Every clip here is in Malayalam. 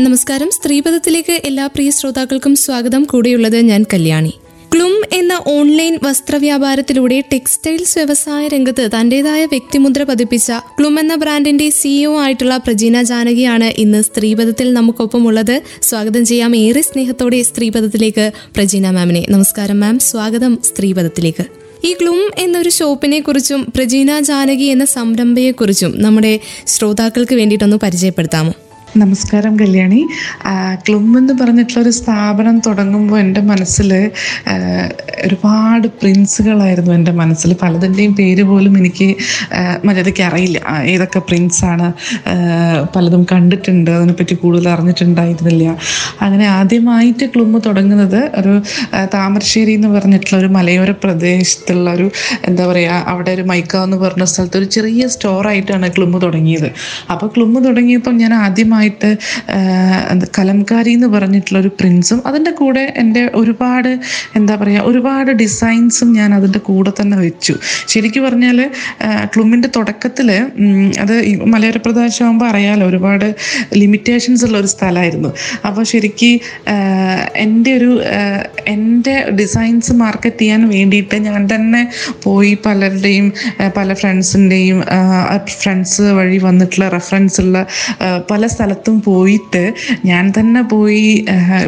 നമസ്കാരം. സ്ത്രീപഥത്തിലേക്ക് എല്ലാ പ്രിയ ശ്രോതാക്കൾക്കും സ്വാഗതം. കൂടെയുള്ളത് ഞാൻ കല്യാണി. ക്ലും എന്ന ഓൺലൈൻ വസ്ത്രവ്യാപാരത്തിലൂടെ ടെക്സ്റ്റൈൽസ് വ്യവസായ രംഗത്ത് തന്റേതായ വ്യക്തിമുദ്ര പതിപ്പിച്ച ക്ലും എന്ന ബ്രാൻഡിന്റെ സിഇഒ ആയിട്ടുള്ള പ്രജീന ജാനകിയാണ് ഇന്ന് സ്ത്രീപഥത്തിൽ നമുക്കൊപ്പം ഉള്ളത് സ്വാഗതം ചെയ്യാം ഏറെ സ്നേഹത്തോടെ സ്ത്രീപഥത്തിലേക്ക് പ്രജീന മാമിനെ. നമസ്കാരം മാം. സ്വാഗതം സ്ത്രീപഥത്തിലേക്ക് ഈ ഗ്ലൂം എന്നൊരു ഷോപ്പിനെ കുറിച്ചും പ്രജീന ജാനകി എന്ന സംരംഭയെക്കുറിച്ചും നമ്മുടെ ശ്രോതാക്കൾക്ക് വേണ്ടിയിട്ടൊന്ന് പരിചയപ്പെടുത്താമോ? നമസ്കാരം കല്യാണി. ക്ലും എന്ന് പറഞ്ഞിട്ടുള്ള ഒരു സ്ഥാപനം തുടങ്ങുമ്പോൾ എന്റെ മനസ്സിൽ ഒരുപാട് പ്രിൻസുകളായിരുന്നു എന്റെ മനസ്സിൽ. പലതിന്റെയും പേര് പോലും എനിക്ക് മര്യാദയ്ക്ക് അറിയില്ല. ഏതൊക്കെ പ്രിൻസാണ് പലതും കണ്ടിട്ടുണ്ട്. അതിനെപ്പറ്റി കൂടുതൽ അറിഞ്ഞിട്ടുണ്ടായിരുന്നില്ല. അങ്ങനെ ആദ്യമായിട്ട് ക്ലും തുടങ്ങുന്നത് ഒരു താമരശ്ശേരി എന്ന് പറഞ്ഞിട്ടുള്ള ഒരു മലയോര പ്രദേശത്തുള്ള ഒരു എന്താ പറയുക അവിടെ ഒരു മൈക്ക എന്ന് പറഞ്ഞ സ്ഥലത്ത് ഒരു ചെറിയ സ്റ്റോറായിട്ടാണ് ക്ലുമ്പ് തുടങ്ങിയത്. അപ്പോൾ ക്ലുമ്മ് തുടങ്ങിയപ്പോൾ ഞാൻ ആദ്യമായിട്ട് ആ, കലംകാരി എന്ന് പറഞ്ഞിട്ടുള്ള ഒരു പ്രിൻസും അതിന്റെ കൂടെ എന്റെ ഒരുപാട് എന്താ പറയുക ഒരുപാട് ഡിസൈൻസും ഞാൻ അതിന്റെ കൂടെ തന്നെ വെച്ചു. ശരിക്കും പറഞ്ഞാൽ ക്ലുമിന്റെ തുടക്കത്തിൽ അത് മലയോര പ്രദേശമാകുമ്പോൾ അറിയാലോ ഒരുപാട് ലിമിറ്റേഷൻസ് ഉള്ള ഒരു സ്ഥലമായിരുന്നു. അപ്പോൾ ശരിക്ക് എന്റെ ഒരു എന്റെ ഡിസൈൻസ് മാർക്കറ്റ് ചെയ്യാൻ വേണ്ടിയിട്ട് ഞാൻ തന്നെ പോയി പലരുടെയും പല ഫ്രണ്ട്സിന്റെയും ഫ്രണ്ട്സ് വഴി വന്നിട്ടുള്ള റെഫറൻസ് ഉള്ള പല സ്ഥലത്തും പോയിട്ട് ഞാൻ തന്നെ പോയി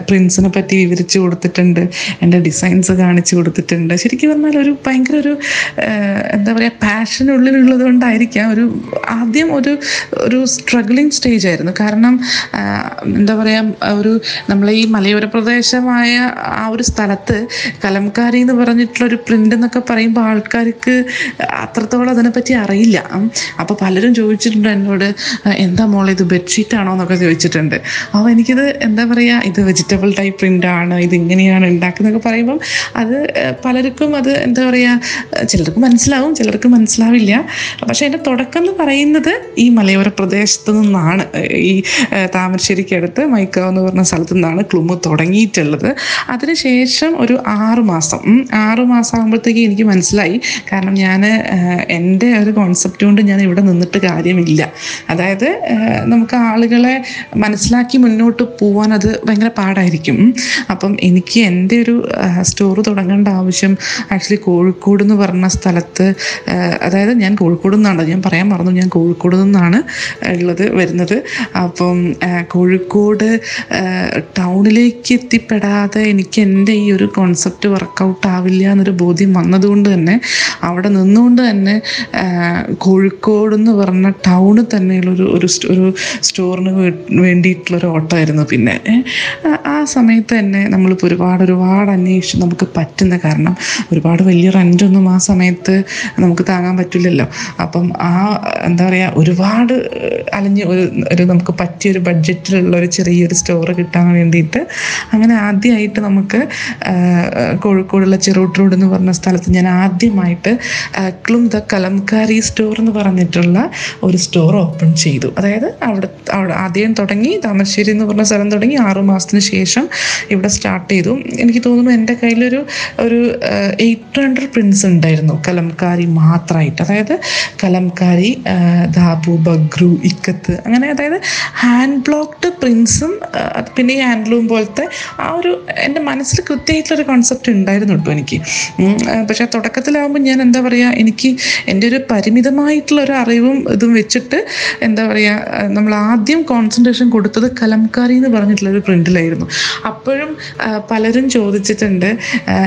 പ്രിൻസിനെ പറ്റി വിവരിച്ചു കൊടുത്തിട്ടുണ്ട്. എന്റെ ഡിസൈൻസ് കാണിച്ചു കൊടുത്തിട്ടുണ്ട്. ശരിക്കും പറഞ്ഞാൽ ഒരു ഭയങ്കര ഒരു എന്താ പറയുക പാഷൻ ഉള്ളിലുള്ളത് കൊണ്ടായിരിക്കാം. ഒരു ആദ്യം ഒരു ഒരു സ്ട്രഗ്ലിംഗ് സ്റ്റേജ് ആയിരുന്നു. കാരണം എന്താ പറയുക ഒരു നമ്മളെ ഈ മലയോര പ്രദേശമായ ആ ഒരു സ്ഥലത്ത് കലംകാരി എന്ന് പറഞ്ഞിട്ടുള്ള ഒരു പ്രിന്റ് എന്നൊക്കെ പറയുമ്പോൾ ആൾക്കാർക്ക് അത്രത്തോളം അതിനെപ്പറ്റി അറിയില്ല. അപ്പോൾ പലരും ചോദിച്ചിട്ടുണ്ട് എന്നോട് എന്താ മോളെ ഇത് ബെഡ്ഷീറ്റ് ആണോ എന്നൊക്കെ ചോദിച്ചിട്ടുണ്ട്. അപ്പോൾ എനിക്കിത് എന്താ പറയുക ഇത് വെജിറ്റബിൾ ടൈപ്പ് പ്രിന്റ് ആണ് ഇത് ഇങ്ങനെയാണ് ഉണ്ടാക്കുന്നതൊക്കെ പറയുമ്പം അത് പലർക്കും അത് എന്താ പറയുക ചിലർക്ക് മനസ്സിലാവും ചിലർക്ക് മനസ്സിലാവില്ല. പക്ഷെ എന്റെ തുടക്കം എന്ന് പറയുന്നത് ഈ മലയോര പ്രദേശത്ത് നിന്നാണ്. ഈ താമരശ്ശേരിക്കടുത്ത് മൈക്കാവ് എന്ന് പറഞ്ഞ സ്ഥലത്തു നിന്നാണ് ക്ലുമ് തുടങ്ങിയിട്ടുള്ളത്. അതിനുശേഷം ഒരു ആറ് മാസം ആറു മാസം ആകുമ്പോഴത്തേക്ക് എനിക്ക് മനസ്സിലായി. കാരണം ഞാൻ എന്റെ ഒരു കോൺസെപ്റ്റ് കൊണ്ട് ഞാൻ ഇവിടെ നിന്നിട്ട് കാര്യമില്ല. അതായത് നമുക്ക് നമുക്ക് ആളുകളെ മനസ്സിലാക്കി മുന്നോട്ട് പോകാൻ അത് ഭയങ്കര പാടായിരിക്കും. അപ്പം എനിക്ക് എന്റെ ഒരു സ്റ്റോർ തുടങ്ങേണ്ട ആവശ്യം ആക്ച്വലി കോഴിക്കോട് എന്ന് പറഞ്ഞ സ്ഥലത്ത് അതായത് ഞാൻ കോഴിക്കോട് നിന്നാണ്. ഞാൻ പറയാൻ മറന്നു ഞാൻ കോഴിക്കോട് നിന്നാണ് ഉള്ളത് വരുന്നത്. അപ്പം കോഴിക്കോട് ടൗണിലേക്ക് എത്തിപ്പെടാതെ എനിക്ക് എന്റെ ഈ ഒരു കോൺസെപ്റ്റ് വർക്കൗട്ട് ആവില്ല എന്നൊരു ബോധ്യം വന്നതുകൊണ്ട് തന്നെ അവിടെ നിന്നുകൊണ്ട് തന്നെ കോഴിക്കോട് എന്ന് പറഞ്ഞ ടൗണിൽ തന്നെയുള്ളൊരു ഒരു ഒരു സ്റ്റോറിന് വേണ്ടിയിട്ടുള്ളൊരു ഓട്ടമായിരുന്നു പിന്നെ. ആ- സമയത്ത് തന്നെ നമ്മളിപ്പോൾ ഒരുപാട് ഒരുപാട് അന്വേഷിച്ച് നമുക്ക് പറ്റുന്ന കാരണം ഒരുപാട് വലിയ റഞ്ചൊന്നും ആ സമയത്ത് നമുക്ക് താങ്ങാൻ പറ്റില്ലല്ലോ. അപ്പം ആ എന്താ പറയുക ഒരുപാട് അലഞ്ഞ് ഒരു ഒരു നമുക്ക് പറ്റിയ ഒരു ബഡ്ജറ്റിലുള്ള ഒരു ചെറിയൊരു സ്റ്റോർ കിട്ടാൻ വേണ്ടിയിട്ട് അങ്ങനെ ആദ്യമായിട്ട് നമുക്ക് കോഴിക്കോടുള്ള ചെറുട്ട് റോഡ് എന്ന് പറഞ്ഞ സ്ഥലത്ത് ഞാൻ ആദ്യമായിട്ട് ക്ലും ദ കലംകാരി സ്റ്റോർ എന്ന് പറഞ്ഞിട്ടുള്ള ഒരു സ്റ്റോർ ഓപ്പൺ ചെയ്തു. അതായത് അവിടെ ആദ്യം തുടങ്ങി താമരശ്ശേരി എന്ന് പറഞ്ഞ സ്ഥലം തുടങ്ങി ആറു മാസത്തിന് ശേഷം ഇവിടെ സ്റ്റാർട്ട് ചെയ്തു. എനിക്ക് തോന്നുന്നു എന്റെ കയ്യിലൊരു ഒരു എയ്റ്റ് ഹൺഡ്രഡ് പ്രിൻസ് ഉണ്ടായിരുന്നു. കലംകാരി മാത്രമായിട്ട് അതായത് കലംകാരി ധാബു ബഗ്രു ഇക്കത്ത് അങ്ങനെ അതായത് ഹാൻഡ് ബ്ലോക്ക്ഡ് പ്രിൻസും പിന്നെ ഈ ഹാൻഡ്ലൂം പോലത്തെ ആ ഒരു എന്റെ മനസ്സിൽ കൃത്യമായിട്ടുള്ളൊരു കോൺസെപ്റ്റ് ഉണ്ടായിരുന്നു കേട്ടോ എനിക്ക്. പക്ഷെ തുടക്കത്തിലാവുമ്പോൾ ഞാൻ എന്താ പറയുക എനിക്ക് എന്റെ ഒരു പരിമിതമായിട്ടുള്ള ഒരു അറിവും ഇതും വെച്ചിട്ട് എന്താ പറയുക നമ്മൾ ആദ്യം കോൺസെൻട്രേഷൻ കൊടുത്തത് കലംകാരി എന്ന് പറഞ്ഞിട്ടുള്ള ഒരു പ്രിന്റിലായിരുന്നു. അപ്പോഴും പലരും ചോദിച്ചിട്ടുണ്ട്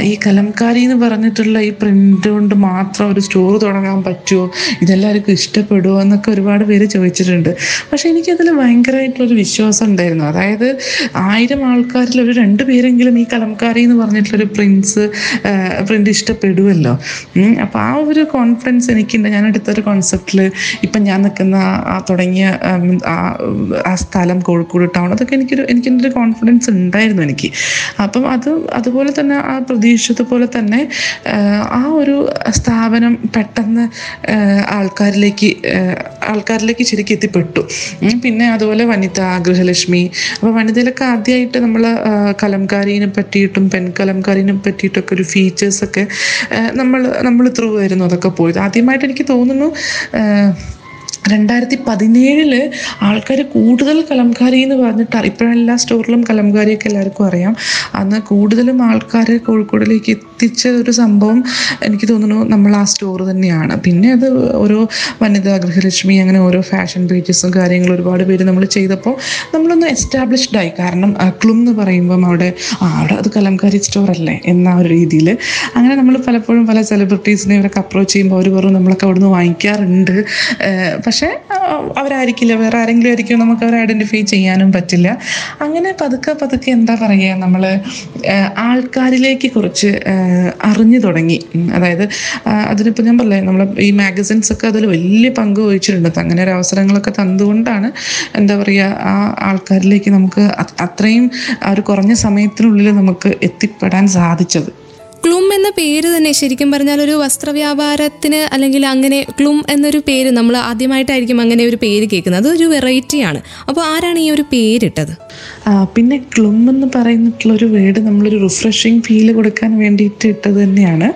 ഈ കലംകാരി എന്ന് പറഞ്ഞിട്ടുള്ള ഈ പ്രിന്റ് കൊണ്ട് മാത്രം ഒരു സ്റ്റോർ തുടങ്ങാൻ പറ്റുമോ ഇതെല്ലാവർക്കും ഇഷ്ടപ്പെടുമോ എന്നൊക്കെ ഒരുപാട് പേര് ചോദിച്ചിട്ടുണ്ട്. പക്ഷെ എനിക്കതിൽ ഭയങ്കരമായിട്ടുള്ളൊരു വിശ്വാസം ഉണ്ടായിരുന്നു. അതായത് ആയിരം ആൾക്കാരിൽ ഒരു രണ്ട് പേരെങ്കിലും ഈ കലംകാരി എന്ന് പറഞ്ഞിട്ടുള്ളൊരു പ്രിൻസ് പ്രിന്റ് ഇഷ്ടപ്പെടുമല്ലോ അപ്പം അപ്പോൾ ആ ഒരു കോൺഫിഡൻസ് എനിക്കുണ്ട്. ഞാൻ എടുത്തൊരു കോൺസെപ്റ്റിൽ ഇപ്പം ഞാൻ നിൽക്കുന്ന ആ തുടങ്ങിയ ആ ആ സ്ഥലം കോഴിക്കോട് ടൗൺ അതൊക്കെ എനിക്കൊരു എനിക്കെന്റെ ഒരു കോൺഫിഡൻസ് ഉണ്ടായിരുന്നു എനിക്ക്. അപ്പം അത് അതുപോലെ തന്നെ ആ പ്രതീക്ഷിച്ചതുപോലെ തന്നെ ആ, ഒരു സ്ഥാപനം പെട്ടെന്ന് ആൾക്കാരിലേക്ക് ആൾക്കാരിലേക്ക് ശരിക്കും എത്തിപ്പെട്ടു. പിന്നെ അതുപോലെ വനിത ഗൃഹലക്ഷ്മി അപ്പോൾ വനിതയിലൊക്കെ ആദ്യമായിട്ട് നമ്മൾ കലംകാരീനെ പറ്റിയിട്ടും പെൺ കലംകാരീനെ പറ്റിയിട്ടൊക്കെ ഒരു ഫീച്ചേഴ്സൊക്കെ നമ്മൾ നമ്മൾ ത്രൂ ആയിരുന്നു അതൊക്കെ പോയത്. ആദ്യമായിട്ട് എനിക്ക് തോന്നുന്നു രണ്ടായിരത്തി പതിനേഴിൽ ആൾക്കാർ കൂടുതൽ കലംകാരി എന്ന് പറഞ്ഞിട്ട് ഇപ്പോഴെല്ലാ സ്റ്റോറിലും കലംകാരിയൊക്കെ എല്ലാവർക്കും അറിയാം. അന്ന് കൂടുതലും ആൾക്കാർ കോഴിക്കോടിലേക്ക് എത്തിച്ച ഒരു സംഭവം എനിക്ക് തോന്നുന്നു നമ്മൾ ആ സ്റ്റോർ തന്നെയാണ്. പിന്നെ അത് ഓരോ വനിതാ ഗൃഹലക്ഷ്മി അങ്ങനെ ഓരോ ഫാഷൻ പേജസും കാര്യങ്ങളും ഒരുപാട് പേര് നമ്മൾ ചെയ്തപ്പോൾ നമ്മളൊന്ന് എസ്റ്റാബ്ലിഷ്ഡ് ആയി. കാരണം ക്ലും എന്ന് പറയുമ്പം അവിടെ ആ അവിടെ അത് കലംകാരി സ്റ്റോർ അല്ലേ എന്ന ഒരു രീതിയിൽ അങ്ങനെ നമ്മൾ പലപ്പോഴും പല സെലിബ്രിറ്റീസിനെ ഇവരൊക്കെ അപ്രോച്ച് ചെയ്യുമ്പോൾ അവർ പറഞ്ഞു നമ്മളൊക്കെ അവിടുന്ന് വാങ്ങിക്കാറുണ്ട്. ഏഹ് പക്ഷേ അവരായിരിക്കില്ല. വേറെ ആരെങ്കിലും ആയിരിക്കും നമുക്ക് അവരെ ഐഡന്റിഫൈ ചെയ്യാനും പറ്റില്ല. അങ്ങനെ പതുക്കെ പതുക്കെ എന്താ പറയുക നമ്മൾ ആൾക്കാരിലേക്ക് കുറച്ച് അറിഞ്ഞു തുടങ്ങി. അതായത് അതിനിപ്പോൾ ഞാൻ പറഞ്ഞേ നമ്മൾ ഈ മാഗസിൻസ് ഒക്കെ അതിൽ വലിയ പങ്ക് വഹിച്ചിട്ടുണ്ട്. അങ്ങനെ ഒരു അവസരങ്ങളൊക്കെ തന്നുകൊണ്ടാണ് എന്താ പറയുക ആ ആൾക്കാരിലേക്ക് നമുക്ക് അത്രയും ആ ഒരു കുറഞ്ഞ സമയത്തിനുള്ളിൽ നമുക്ക് എത്തിപ്പെടാൻ സാധിച്ചത്. ക്ലൂം എന്ന പേര് തന്നെ ശരിക്കും പറഞ്ഞാൽ ഒരു വസ്ത്രവ്യാപാരത്തിന് അല്ലെങ്കിൽ അങ്ങനെ ക്ലും എന്നൊരു പേര് നമ്മൾ ആദ്യമായിട്ടായിരിക്കും അങ്ങനെ ഒരു പേര് കേൾക്കുന്നത്. അതൊരു വെറൈറ്റിയാണ് അപ്പോൾ ആരാണ് ഈ ഒരു പേരിട്ടത്? പിന്നെ ക്ലും എന്ന് പറയുന്നിട്ടുള്ളൊരു വേർഡ് നമ്മളൊരു റിഫ്രഷിങ് ഫീൽ കൊടുക്കാൻ വേണ്ടിയിട്ട് ഇട്ടത് തന്നെയാണ്.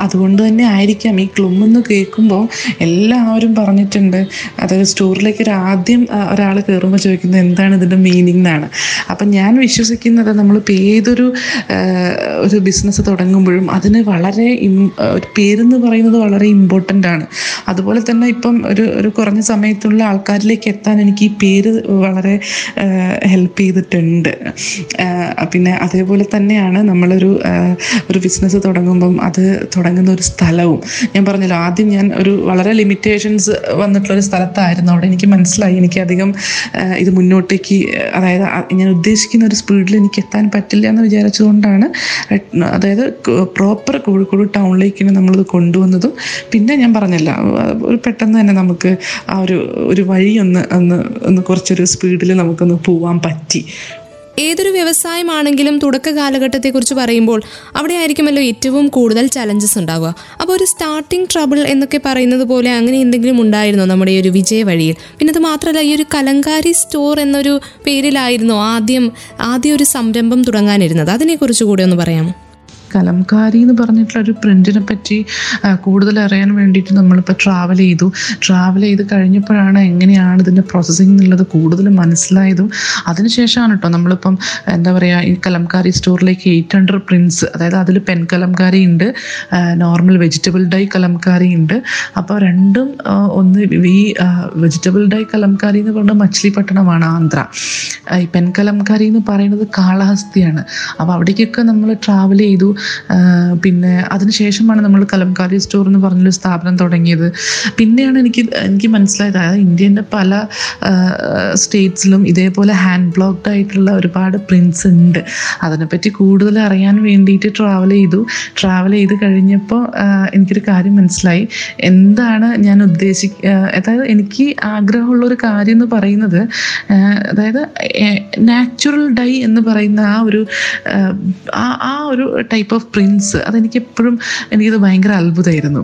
അതുകൊണ്ട് തന്നെ ആയിരിക്കാം ഈ ക്ലും എന്ന് കേൾക്കുമ്പോൾ എല്ലാവരും പറഞ്ഞിട്ടുണ്ട്. അതായത് സ്റ്റോറിലേക്ക് ഒരു ആദ്യം ഒരാൾ കയറുമ്പോൾ ചോദിക്കുന്നത് എന്താണ് ഇതിന്റെ മീനിങ് എന്നാണ്. അപ്പം ഞാൻ വിശ്വസിക്കുന്നത് നമ്മളിപ്പോൾ ഏതൊരു ഒരു ബിസിനസ് തുടങ്ങുമ്പോഴും അതിന് വളരെ ഒരു പേരെന്ന് പറയുന്നത് വളരെ ഇമ്പോർട്ടന്റ് ആണ്. അതുപോലെ തന്നെ ഇപ്പം ഒരു ഒരു കുറഞ്ഞ സമയത്തുള്ള ആൾക്കാരിലേക്ക് എത്താൻ എനിക്ക് ഈ പേര് വളരെ ഹെൽപ്പ് ചെയ്തിട്ടുണ്ട്. പിന്നെ അതേപോലെ തന്നെയാണ് നമ്മളൊരു ഒരു ബിസിനസ് തുടങ്ങുമ്പം അത് തുടങ്ങുന്ന ഒരു സ്ഥലവും. ഞാൻ പറഞ്ഞല്ലോ ആദ്യം ഞാൻ ഒരു വളരെ ലിമിറ്റേഷൻസ് വന്നിട്ടുള്ളൊരു സ്ഥലത്തായിരുന്നു. അവിടെ എനിക്ക് മനസ്സിലായി എനിക്ക് അധികം ഇത് മുന്നോട്ടേക്ക് അതായത് ഞാൻ ഉദ്ദേശിക്കുന്ന ഒരു സ്പീഡിൽ എനിക്ക് എത്താൻ പറ്റില്ല എന്ന് വിചാരിച്ചുകൊണ്ടാണ് അതായത് പ്രോപ്പർ കോഴിക്കോട് ടൗണിലേക്ക് നമ്മളിത് കൊണ്ടുവന്നതും. പിന്നെ ഞാൻ പറഞ്ഞല്ല ഒരു പെട്ടെന്ന് തന്നെ നമുക്ക് ആ ഒരു ഒരു വഴി ഒന്ന് ഒന്ന് ഒന്ന് കുറച്ചൊരു സ്പീഡിൽ നമുക്കൊന്ന് പോവാൻ പറ്റി. ഏതൊരു വ്യവസായമാണെങ്കിലും തുടക്ക കാലഘട്ടത്തെക്കുറിച്ച് പറയുമ്പോൾ അവിടെ ആയിരിക്കുമല്ലോ ഏറ്റവും കൂടുതൽ ചലഞ്ചസ് ഉണ്ടാവുക. അപ്പോൾ ഒരു സ്റ്റാർട്ടിംഗ് ട്രബിൾ എന്നൊക്കെ പറയുന്നത് പോലെ അങ്ങനെ എന്തെങ്കിലും ഉണ്ടായിരുന്നോ നമ്മുടെ ഈ ഒരു വിജയ വഴിയിൽ? പിന്നെ അത് മാത്രമല്ല ഈ ഒരു കലങ്കാരി സ്റ്റോർ എന്നൊരു പേരിലായിരുന്നോ ആദ്യം ആദ്യം ഒരു സംരംഭം തുടങ്ങാനിരുന്നത്. അതിനെക്കുറിച്ച് കൂടെ ഒന്ന് പറയാമോ? കലംകാരി എന്ന് പറഞ്ഞിട്ടുള്ള ഒരു പ്രിന്റിനെ പറ്റി കൂടുതൽ അറിയാൻ വേണ്ടിയിട്ട് നമ്മളിപ്പോൾ ട്രാവൽ ചെയ്തു. ട്രാവൽ ചെയ്ത് കഴിഞ്ഞപ്പോഴാണ് എങ്ങനെയാണ് ഇതിന്റെ പ്രോസസ്സിംഗ് എന്നുള്ളത് കൂടുതൽ മനസ്സിലായതും. അതിനുശേഷമാണ് കേട്ടോ നമ്മളിപ്പം എന്താ പറയുക ഈ കലംകാരി സ്റ്റോറിലേക്ക് എയ്റ്റ് ഹൺഡ്രഡ് പ്രിൻസ് അതായത് അതിൽ പെൻ കലംകാരി ഉണ്ട് നോർമൽ വെജിറ്റബിൾ ഡൈ കലംകാരി ഉണ്ട്. അപ്പോൾ രണ്ടും ഒന്ന് ഈ വെജിറ്റബിൾ ഡൈ കലംകാരി എന്ന് പറഞ്ഞാൽ മച്ചിലിപട്ടണമാണ് ആന്ധ്ര. ഈ പെൻ കലംകാരി എന്ന് പറയുന്നത് കാളഹസ്തിയാണ്. അപ്പോൾ അവിടേക്കൊക്കെ നമ്മൾ ട്രാവൽ ചെയ്തു. പിന്നെ അതിനുശേഷമാണ് നമ്മൾ കലംകാരി സ്റ്റോർ എന്ന് പറഞ്ഞൊരു സ്ഥാപനം തുടങ്ങിയത്. പിന്നെയാണ് എനിക്ക് എനിക്ക് മനസ്സിലായത്. അതായത് ഇന്ത്യന്റെ പല സ്റ്റേറ്റ്സിലും ഇതേപോലെ ഹാൻഡ് ബ്ലോക്ക്ഡ് ആയിട്ടുള്ള ഒരുപാട് പ്രിൻസ് ഉണ്ട്. അതിനെപ്പറ്റി കൂടുതൽ അറിയാൻ വേണ്ടിയിട്ട് ട്രാവൽ ചെയ്തു. ട്രാവൽ ചെയ്ത് കഴിഞ്ഞപ്പോൾ എനിക്കൊരു കാര്യം മനസ്സിലായി. എന്താണ് ഞാൻ ഉദ്ദേശി അതായത് എനിക്ക് ആഗ്രഹമുള്ള ഒരു കാര്യം എന്ന് പറയുന്നത് അതായത് നാച്ചുറൽ ഡൈ എന്ന് പറയുന്ന ആ ഒരു ആ, ഒരു ടൈപ്പ് ഓഫ് പ്രിൻസ് അതെനിക്ക് എപ്പോഴും എനിക്കത് ഭയങ്കര അത്ഭുതമായിരുന്നു.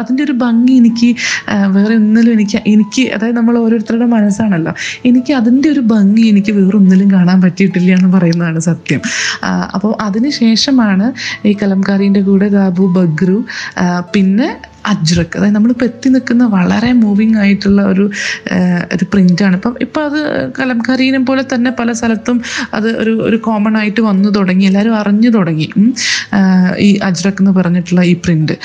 അതിന്റെ ഒരു ഭംഗി എനിക്ക് വേറെ ഒന്നിലും എനിക്ക് എനിക്ക് അതായത് നമ്മൾ ഓരോരുത്തരുടെ മനസ്സാണല്ലോ. എനിക്ക് അതിന്റെ ഒരു ഭംഗി എനിക്ക് വേറെ ഒന്നിലും കാണാൻ പറ്റിയിട്ടില്ല എന്ന് പറയുന്നതാണ് സത്യം. അപ്പോൾ അതിന് ശേഷമാണ് ഈ കലംകാരീന്റെ കൂടെ ദാബു ബഗ്രു പിന്നെ അജ്രക്ക് അതായത് നമ്മളിപ്പോൾ എത്തി നിൽക്കുന്ന വളരെ മൂവിങ് ആയിട്ടുള്ള ഒരു ഒരു പ്രിന്റാണ് ഇപ്പം ഇപ്പം അത് കലംകരീനെ പോലെ തന്നെ പല സ്ഥലത്തും അത് ഒരു ഒരു കോമൺ ആയിട്ട് വന്നു തുടങ്ങി. എല്ലാവരും അറിഞ്ഞു തുടങ്ങി. ഈ അജ്രക്ക് എന്ന് പറഞ്ഞിട്ടുള്ള ഈ പ്രിന്റ്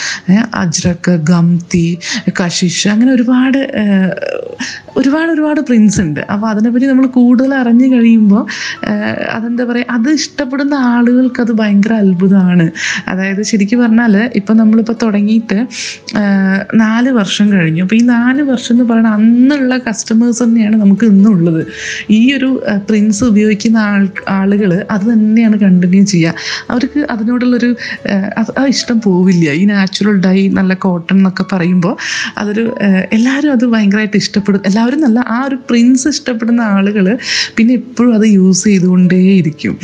അജ്രക്ക് ഗംതി കഷിഷ് അങ്ങനെ ഒരുപാട് ഒരുപാട് ഒരുപാട് പ്രിൻസ് ഉണ്ട്. അപ്പോൾ അതിനെപ്പറ്റി നമ്മൾ കൂടുതൽ അറിഞ്ഞു കഴിയുമ്പോൾ അതെന്താ പറയുക അത് ഇഷ്ടപ്പെടുന്ന ആളുകൾക്ക് അത് ഭയങ്കര അത്ഭുതമാണ്. അതായത് ശരിക്കും പറഞ്ഞാൽ ഇപ്പം നമ്മളിപ്പോൾ തുടങ്ങിയിട്ട് നാല് വർഷം കഴിഞ്ഞു. അപ്പോൾ ഈ നാല് വർഷം എന്ന് പറയുന്നത് അന്നുള്ള കസ്റ്റമേഴ്സ് തന്നെയാണ് നമുക്ക് ഇന്നുള്ളത്. ഈ ഒരു പ്രിൻസ് ഉപയോഗിക്കുന്ന ആളുകൾ അത് തന്നെയാണ് കണ്ടിന്യൂ ചെയ്യുക. അവർക്ക് അതിനോടുള്ളൊരു ആ, ഇഷ്ടം പോവില്ല. ഈ നാച്ചുറൽ ഡൈ നല്ല കോട്ടൺ എന്നൊക്കെ പറയുമ്പോൾ അതൊരു എല്ലാവരും അത് ഭയങ്കരമായിട്ട് ഇഷ്ടപ്പെടും. എല്ലാവരും ആ ഒരു പ്രിൻസ് ഇഷ്ടപ്പെടുന്ന ആളുകൾ പിന്നെ എപ്പോഴും അത് യൂസ് ചെയ്തുകൊണ്ടേയിരിക്കും.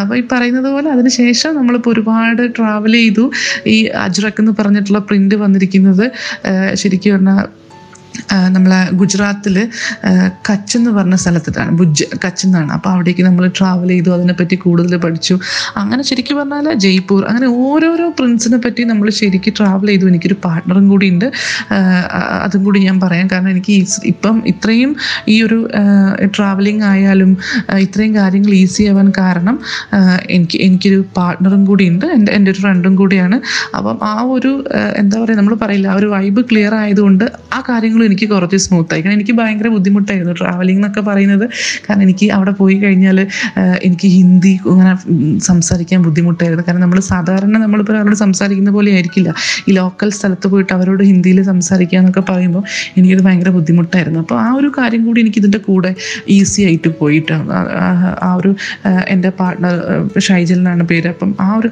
അപ്പോൾ ഈ പറയുന്നത് പോലെ അതിനുശേഷം നമ്മളിപ്പോൾ ഒരുപാട് ട്രാവൽ ചെയ്തു. ഈ അജ്രക്ക് എന്ന് പറഞ്ഞിട്ടുള്ള പ്രിന്റ് വന്നിരിക്കുന്നത് ശരിക്കും പറഞ്ഞാൽ നമ്മളെ ഗുജറാത്തിൽ കച്ച് എന്ന് പറഞ്ഞ സ്ഥലത്തിട്ടാണ് ഭുജ് കച്ച് എന്നാണ്. അപ്പോൾ അവിടേക്ക് നമ്മൾ ട്രാവൽ ചെയ്തു അതിനെപ്പറ്റി കൂടുതൽ പഠിച്ചു. അങ്ങനെ ശരിക്കും പറഞ്ഞാൽ ജയ്പൂർ അങ്ങനെ ഓരോരോ പ്രിൻസിനെ പറ്റി നമ്മൾ ശരിക്കും ട്രാവൽ ചെയ്തു. എനിക്കൊരു പാർട്ട്ണറും കൂടി ഉണ്ട്. അതും കൂടി ഞാൻ പറയാം. കാരണം എനിക്ക് ഇപ്പം ഇത്രയും ഈ ഒരു ട്രാവലിംഗ് ആയാലും ഇത്രയും കാര്യങ്ങൾ ഈസി ആവാൻ കാരണം എനിക്ക് എനിക്കൊരു പാർട്ണറും കൂടി ഉണ്ട്. എന്റെ എന്റെ ഒരു ഫ്രണ്ടും കൂടിയാണ്. അപ്പം ആ ഒരു എന്താ പറയുക നമ്മൾ പറയില്ല ആ ഒരു വൈബ് ക്ലിയർ ആയതുകൊണ്ട് ആ കാര്യങ്ങളും എനിക്ക് കുറച്ച് സ്മൂത്തായി കാരണം എനിക്ക് ഭയങ്കര ബുദ്ധിമുട്ടായിരുന്നു ട്രാവലിംഗ് എന്നൊക്കെ പറയുന്നത്. കാരണം എനിക്ക് അവിടെ പോയി കഴിഞ്ഞാൽ എനിക്ക് ഹിന്ദി അങ്ങനെ സംസാരിക്കാൻ ബുദ്ധിമുട്ടായിരുന്നു. കാരണം നമ്മൾ സാധാരണ നമ്മളിപ്പോൾ അവരോട് സംസാരിക്കുന്ന പോലെ ആയിരിക്കില്ല. ഈ ലോക്കൽ സ്ഥലത്ത് പോയിട്ട് അവരോട് ഹിന്ദിയിൽ സംസാരിക്കുക എന്നൊക്കെ പറയുമ്പോൾ എനിക്കത് ഭയങ്കര ബുദ്ധിമുട്ടായിരുന്നു. അപ്പോൾ ആ ഒരു കാര്യം കൂടി എനിക്ക് ഇതിന്റെ കൂടെ ഈസി ആയിട്ട് പോയിട്ടാണ് ആ- ഒരു എന്റെ പാർട്ട്ണർ ഷൈജൽ എന്നാണ് പേര്. അപ്പം ആ ഒരു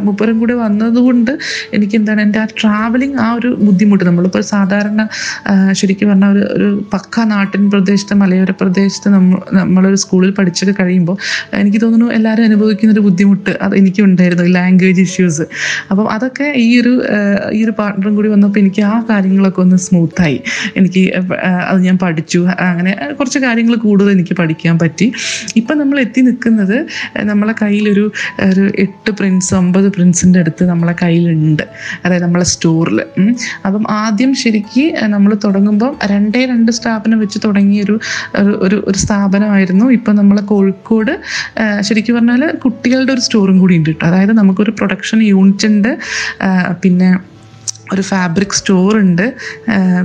മുപ്പരും കൂടെ വന്നതുകൊണ്ട് എനിക്ക് എന്താണ് എന്റെ ആ ട്രാവലിംഗ് ആ ഒരു ബുദ്ധിമുട്ട്. നമ്മളിപ്പോൾ സാധാരണ ശരിക്കും പറഞ്ഞാൽ ഒരു ഒരു പക്ക നാട്ടിൻ പ്രദേശത്ത് മലയോര പ്രദേശത്ത് നമ്മൾ നമ്മളൊരു സ്കൂളിൽ പഠിച്ചൊക്കെ കഴിയുമ്പോൾ എനിക്ക് തോന്നുന്നു എല്ലാവരും അനുഭവിക്കുന്ന ഒരു ബുദ്ധിമുട്ട് അത് എനിക്കും ഉണ്ടായിരുന്നു ലാംഗ്വേജ് ഇഷ്യൂസ് അപ്പം അതൊക്കെ ഈ ഒരു ഈ ഒരു പാർട്ണറും കൂടി വന്നപ്പോൾ എനിക്ക് ആ കാര്യങ്ങളൊക്കെ ഒന്ന് സ്മൂത്തായി എനിക്ക് അത് ഞാൻ പഠിച്ചു. അങ്ങനെ കുറച്ച് കാര്യങ്ങൾ കൂടുതൽ എനിക്ക് പഠിക്കാൻ പറ്റി. ഇപ്പം നമ്മൾ എത്തി നിൽക്കുന്നത് നമ്മളെ കയ്യിലൊരു ഒരു എട്ട് പ്രിൻസ് ഒമ്പത് പ്രിൻസിന്റെ അടുത്ത് നമ്മളെ കയ്യിലുണ്ട്. അതായത് നമ്മളെ സ്റ്റോറിൽ അപ്പം ആദ്യം ശരിക്കും നമ്മൾ തുടങ്ങുമ്പോൾ രണ്ടേ രണ്ട് സ്റ്റാഫിനെ വെച്ച് തുടങ്ങിയ ഒരു ഒരു ഒരു സ്ഥാപനമായിരുന്നു. ഇപ്പം നമ്മൾ കോഴിക്കോട് ശരിക്കും പറഞ്ഞാൽ കുട്ടികളുടെ ഒരു സ്റ്റോറും കൂടി ഉണ്ട് കേട്ടോ. അതായത് നമുക്കൊരു പ്രൊഡക്ഷൻ യൂണിറ്റ് ഉണ്ട് പിന്നെ ഒരു ഫാബ്രിക് സ്റ്റോർ ഉണ്ട്.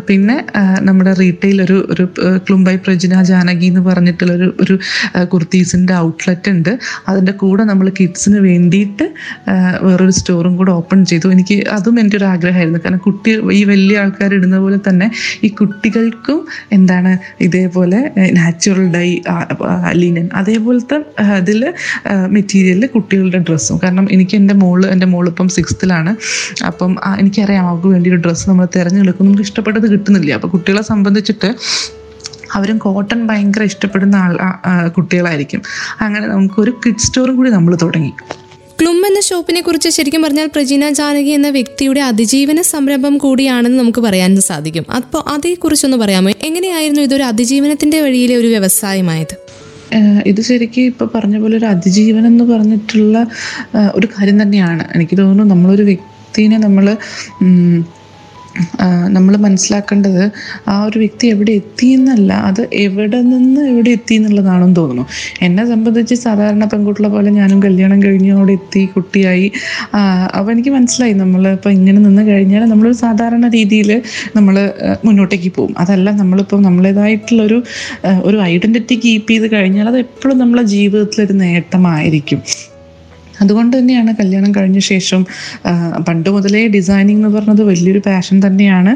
പിന്നെ നമ്മുടെ റീറ്റെയിൽ ഒരു ഒരു ക്ലുംബൈ പ്രജിന ജാനകി എന്ന് പറഞ്ഞിട്ടുള്ള ഒരു ഒരു കുർത്തീസിന്റെ ഔട്ട്ലെറ്റ് ഉണ്ട്. അതിന്റെ കൂടെ നമ്മൾ കിഡ്സിന് വേണ്ടിയിട്ട് വേറൊരു സ്റ്റോറും കൂടെ ഓപ്പൺ ചെയ്തു. എനിക്ക് അതും എന്റെ ഒരു ആഗ്രഹമായിരുന്നു. കാരണം കുട്ടി ഈ വലിയ ആൾക്കാർ ഇടുന്ന പോലെ തന്നെ ഈ കുട്ടികൾക്കും എന്താണ് ഇതേപോലെ നാച്ചുറൽ ഡൈ ലിനൻ അതേപോലത്തെ ഇതിൽ മെറ്റീരിയലിൽ കുട്ടികളുടെ ഡ്രസ്സും കാരണം എനിക്ക് എന്റെ മോൾ എന്റെ മോളിപ്പം സിക്സ്ത്തിലാണ് അപ്പം എനിക്കറിയാം അവർക്ക് വേണ്ടി ഒരു ഡ്രസ്സ് നമ്മൾ തിരഞ്ഞെടുക്കും നമുക്ക് ഇഷ്ടപ്പെട്ടത് കിട്ടുന്നില്ല. അപ്പോൾ കുട്ടികളെ സംബന്ധിച്ചിട്ട് അവരും കോട്ടൺ ഭയങ്കര ഇഷ്ടപ്പെടുന്ന ആൾ കുട്ടികളായിരിക്കും. അങ്ങനെ നമുക്കൊരു കിഡ് സ്റ്റോറും കൂടി നമ്മൾ തുടങ്ങി. ക്ലും എന്ന ഷോപ്പിനെ കുറിച്ച് ശരിക്കും പറഞ്ഞാൽ പ്രജീന ജാനകി എന്ന വ്യക്തിയുടെ അതിജീവന സംരംഭം കൂടിയാണെന്ന് നമുക്ക് പറയാൻ സാധിക്കും. അപ്പോൾ അതേക്കുറിച്ചൊന്ന് പറയാമോ? എങ്ങനെയായിരുന്നു ഇതൊരു അതിജീവനത്തിന്റെ വഴിയിലെ ഒരു വ്യവസായമായത്? ഇത് ശരിക്കും ഇപ്പോൾ പറഞ്ഞ പോലെ ഒരു അതിജീവനം എന്ന് പറഞ്ഞിട്ടുള്ള ഒരു കാര്യം തന്നെയാണ്. എനിക്ക് തോന്നുന്നു നമ്മളൊരു വ്യക്തിനെ നമ്മൾ നമ്മൾ മനസ്സിലാക്കേണ്ടത് ആ ഒരു വ്യക്തി എവിടെ എത്തി എന്നല്ല അത് എവിടെ നിന്ന് എവിടെ എത്തി എന്നുള്ളതാണെന്ന് തോന്നുന്നു. എന്നെ സംബന്ധിച്ച് സാധാരണ പെൺകുട്ടികളെ പോലെ ഞാനും കല്യാണം കഴിഞ്ഞ് അവിടെ എത്തി കുട്ടിയായി. അപ്പോൾ എനിക്ക് മനസ്സിലായി നമ്മൾ ഇപ്പോൾ ഇങ്ങനെ നിന്ന് കഴിഞ്ഞാൽ നമ്മളൊരു സാധാരണ രീതിയിൽ നമ്മൾ മുന്നോട്ടേക്ക് പോകും. അതല്ല നമ്മളിപ്പോൾ നമ്മളേതായിട്ടുള്ളൊരു ഒരു ഐഡന്റിറ്റി കീപ്പ് ചെയ്ത് കഴിഞ്ഞാൽ അത് എപ്പോഴും നമ്മളെ ജീവിതത്തിലൊരു നേട്ടമായിരിക്കും. അതുകൊണ്ട് തന്നെയാണ് കല്യാണം കഴിഞ്ഞ ശേഷം പണ്ട് മുതലേ ഡിസൈനിങ് എന്ന് പറഞ്ഞത് വലിയൊരു പാഷൻ തന്നെയാണ്.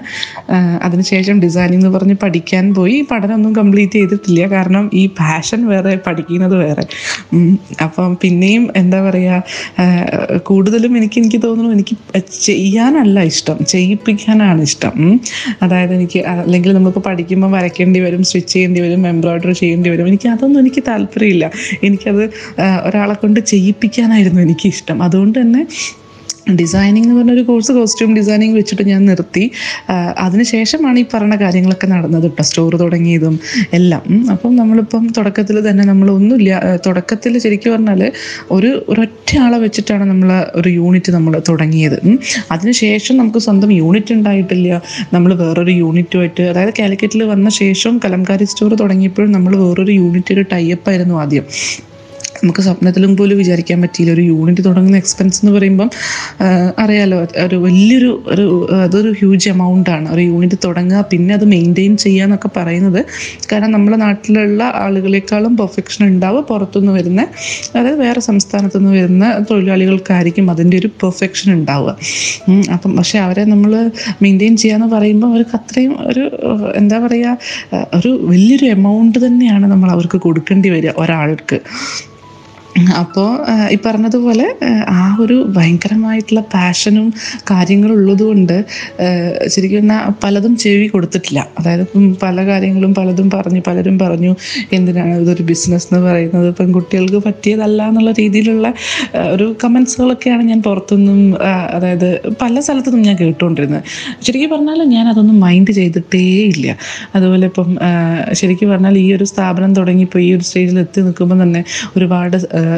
അതിനുശേഷം ഡിസൈനിങ് എന്ന് പറഞ്ഞ് പഠിക്കാൻ പോയി. പഠനമൊന്നും കംപ്ലീറ്റ് ചെയ്തിട്ടില്ല. കാരണം ഈ പാഷൻ വേറെ പഠിക്കുന്നത് വേറെ. അപ്പം പിന്നെയും എന്താ പറയുക കൂടുതലും എനിക്ക് എനിക്ക് തോന്നുന്നു എനിക്ക് ചെയ്യാനല്ല ഇഷ്ടം. ചെയ്യിപ്പിക്കാനാണ് ഇഷ്ടം. അതായത് എനിക്ക് അല്ലെങ്കിൽ നമ്മളിപ്പോൾ പഠിക്കുമ്പോൾ വരയ്ക്കേണ്ടി വരും സ്റ്റിച്ച് ചെയ്യേണ്ടി വരും എംബ്രോയിഡറി ചെയ്യേണ്ടി വരും. എനിക്ക് അതൊന്നും എനിക്ക് താല്പര്യമില്ല. എനിക്കത് ഒരാളെ കൊണ്ട് ചെയ്യിപ്പിക്കാനായിരുന്നു എനിക്ക് ഇഷ്ടം അതുകൊണ്ട് തന്നെ ഡിസൈനിങ് എന്ന് പറഞ്ഞൊരു കോഴ്സ് കോസ്റ്റ്യൂം ഡിസൈനിങ് വെച്ചിട്ട് ഞാൻ നിർത്തി. അതിനുശേഷമാണ് ഈ പറഞ്ഞ കാര്യങ്ങളൊക്കെ നടന്നത് കേട്ടോ സ്റ്റോർ തുടങ്ങിയതും എല്ലാം. അപ്പം നമ്മളിപ്പം തുടക്കത്തിൽ തന്നെ നമ്മൾ ഒന്നുമില്ല തുടക്കത്തിൽ ശരിക്കും പറഞ്ഞാൽ ഒരു ഒരൊറ്റ ആളെ വെച്ചിട്ടാണ് നമ്മൾ ഒരു യൂണിറ്റ് നമ്മൾ തുടങ്ങിയത്. അതിനുശേഷം നമുക്ക് സ്വന്തം യൂണിറ്റ് ഉണ്ടായിട്ടില്ല. നമ്മൾ വേറൊരു യൂണിറ്റുമായിട്ട് അതായത് കാലിക്കറ്റിൽ വന്ന ശേഷം കലംകാരി സ്റ്റോർ തുടങ്ങിയപ്പോഴും നമ്മൾ വേറൊരു യൂണിറ്റ് ഒരു ടൈപ്പ് ആയിരുന്നു ആദ്യം. നമുക്ക് സ്വപ്നത്തിലും പോലും വിചാരിക്കാൻ പറ്റിയില്ല. ഒരു യൂണിറ്റ് തുടങ്ങുന്ന എക്സ്പെൻസ് എന്ന് പറയുമ്പം അറിയാലോ ഒരു വലിയൊരു ഒരു അതൊരു ഹ്യൂജ് എമൗണ്ട് ആണ്. ഒരു യൂണിറ്റ് തുടങ്ങുക പിന്നെ അത് മെയിന്റെയിൻ ചെയ്യുക എന്നൊക്കെ പറയുന്നത് കാരണം നമ്മുടെ നാട്ടിലുള്ള ആളുകളെക്കാളും പെർഫെക്ഷൻ ഉണ്ടാവുക പുറത്തുനിന്ന് വരുന്ന അതായത് വേറെ സംസ്ഥാനത്തു നിന്ന് വരുന്ന തൊഴിലാളികൾക്കായിരിക്കും അതിന്റെ ഒരു പെർഫെക്ഷൻ ഉണ്ടാവുക. അപ്പം പക്ഷെ അവരെ നമ്മൾ മെയിന്റെയിൻ ചെയ്യാന്ന് പറയുമ്പോൾ അവർക്ക് അത്രയും ഒരു എന്താ പറയുക ഒരു വലിയൊരു എമൗണ്ട് തന്നെയാണ് നമ്മൾ അവർക്ക് കൊടുക്കേണ്ടി വരിക ഒരാൾക്ക്. അപ്പോൾ ഈ പറഞ്ഞതുപോലെ ആ ഒരു ഭയങ്കരമായിട്ടുള്ള പാഷനും കാര്യങ്ങളും ഉള്ളതുകൊണ്ട് ശരിക്കും പലതും ചെവി കൊടുത്തിട്ടില്ല. അതായത് പല കാര്യങ്ങളും പലതും പറഞ്ഞു പലരും പറഞ്ഞു എന്തിനാണ് ഇതൊരു ബിസിനസ് എന്ന് പറയുന്നത്? പെൺകുട്ടികൾക്ക് പറ്റിയതല്ല എന്നുള്ള രീതിയിലുള്ള ഒരു കമൻസുകളൊക്കെയാണ് ഞാൻ പുറത്തുനിന്നും അതായത് പല സ്ഥലത്തുനിന്നും ഞാൻ കേട്ടുകൊണ്ടിരുന്നത്. ശരിക്കും പറഞ്ഞാൽ ഞാൻ അതൊന്നും മൈൻഡ് ചെയ്തിട്ടേ ഇല്ല. അതുപോലെ ഇപ്പം ശരിക്കും പറഞ്ഞാൽ ഈ ഒരു സ്ഥാപനം തുടങ്ങിയപ്പോൾ ഈ ഒരു സ്റ്റേജിൽ എത്തി നിൽക്കുമ്പോൾ തന്നെ ഒരുപാട്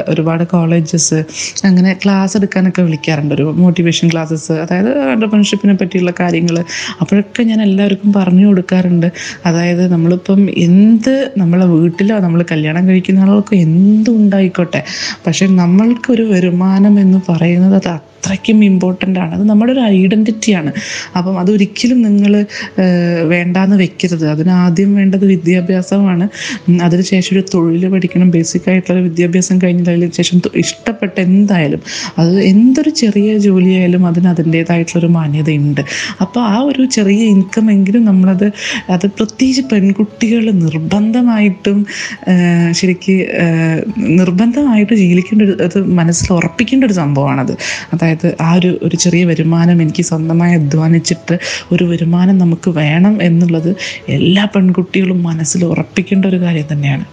ഒരുപാട് കോളേജസ് അങ്ങനെ ക്ലാസ് എടുക്കാനൊക്കെ വിളിക്കാറുണ്ട്. ഒരു മോട്ടിവേഷൻ ക്ലാസ്സസ് അതായത് അണ്ടർപ്രണർഷിപ്പിനെ പറ്റിയുള്ള കാര്യങ്ങൾ അപ്പോഴൊക്കെ ഞാൻ എല്ലാവർക്കും പറഞ്ഞു കൊടുക്കാറുണ്ട്. അതായത് നമ്മളിപ്പം എന്ത് നമ്മളെ വീട്ടിലോ നമ്മൾ കല്യാണം കഴിക്കുന്ന ആളുകൾക്ക് എന്തുണ്ടായിക്കോട്ടെ പക്ഷെ നമ്മൾക്കൊരു വരുമാനം എന്ന് പറയുന്നത് അത് അത്രയ്ക്കും ഇമ്പോർട്ടന്റ് ആണ്. അത് നമ്മുടെ ഒരു ഐഡന്റിറ്റിയാണ് അപ്പം അതൊരിക്കലും നിങ്ങൾ വേണ്ടാന്ന് വെക്കരുത്. അതിന് ആദ്യം വേണ്ടത് വിദ്യാഭ്യാസമാണ്. അതിനുശേഷം ഒരു തൊഴിൽ പഠിക്കണം. ബേസിക് ആയിട്ടുള്ള വിദ്യാഭ്യാസം കഴിഞ്ഞതിന് ശേഷം ഇഷ്ടപ്പെട്ട എന്തായാലും അത് എന്തൊരു ചെറിയ ജോലിയായാലും അതിന് അതിന്റേതായിട്ടുള്ളൊരു മാന്യതയുണ്ട്. അപ്പോൾ ആ ഒരു ചെറിയ ഇൻകം എങ്കിലും നമ്മളത് അത് പ്രത്യേകിച്ച് പെൺകുട്ടികൾ നിർബന്ധമായിട്ടും ശരിക്ക് നിർബന്ധമായിട്ട് ശീലിക്കേണ്ട ഒരു അത് മനസ്സിൽ ഉറപ്പിക്കേണ്ട ഒരു സംഭവമാണത്. അതായത് ആ ഒരു ഒരു ചെറിയ വരുമാനം എനിക്ക് സ്വന്തമായി അധ്വാനിച്ചിട്ട് ഒരു വരുമാനം നമുക്ക് വേണം എന്നുള്ളത് എല്ലാ പെൺകുട്ടികളും മനസ്സിൽ ഉറപ്പിക്കേണ്ട ഒരു കാര്യം തന്നെയാണ്.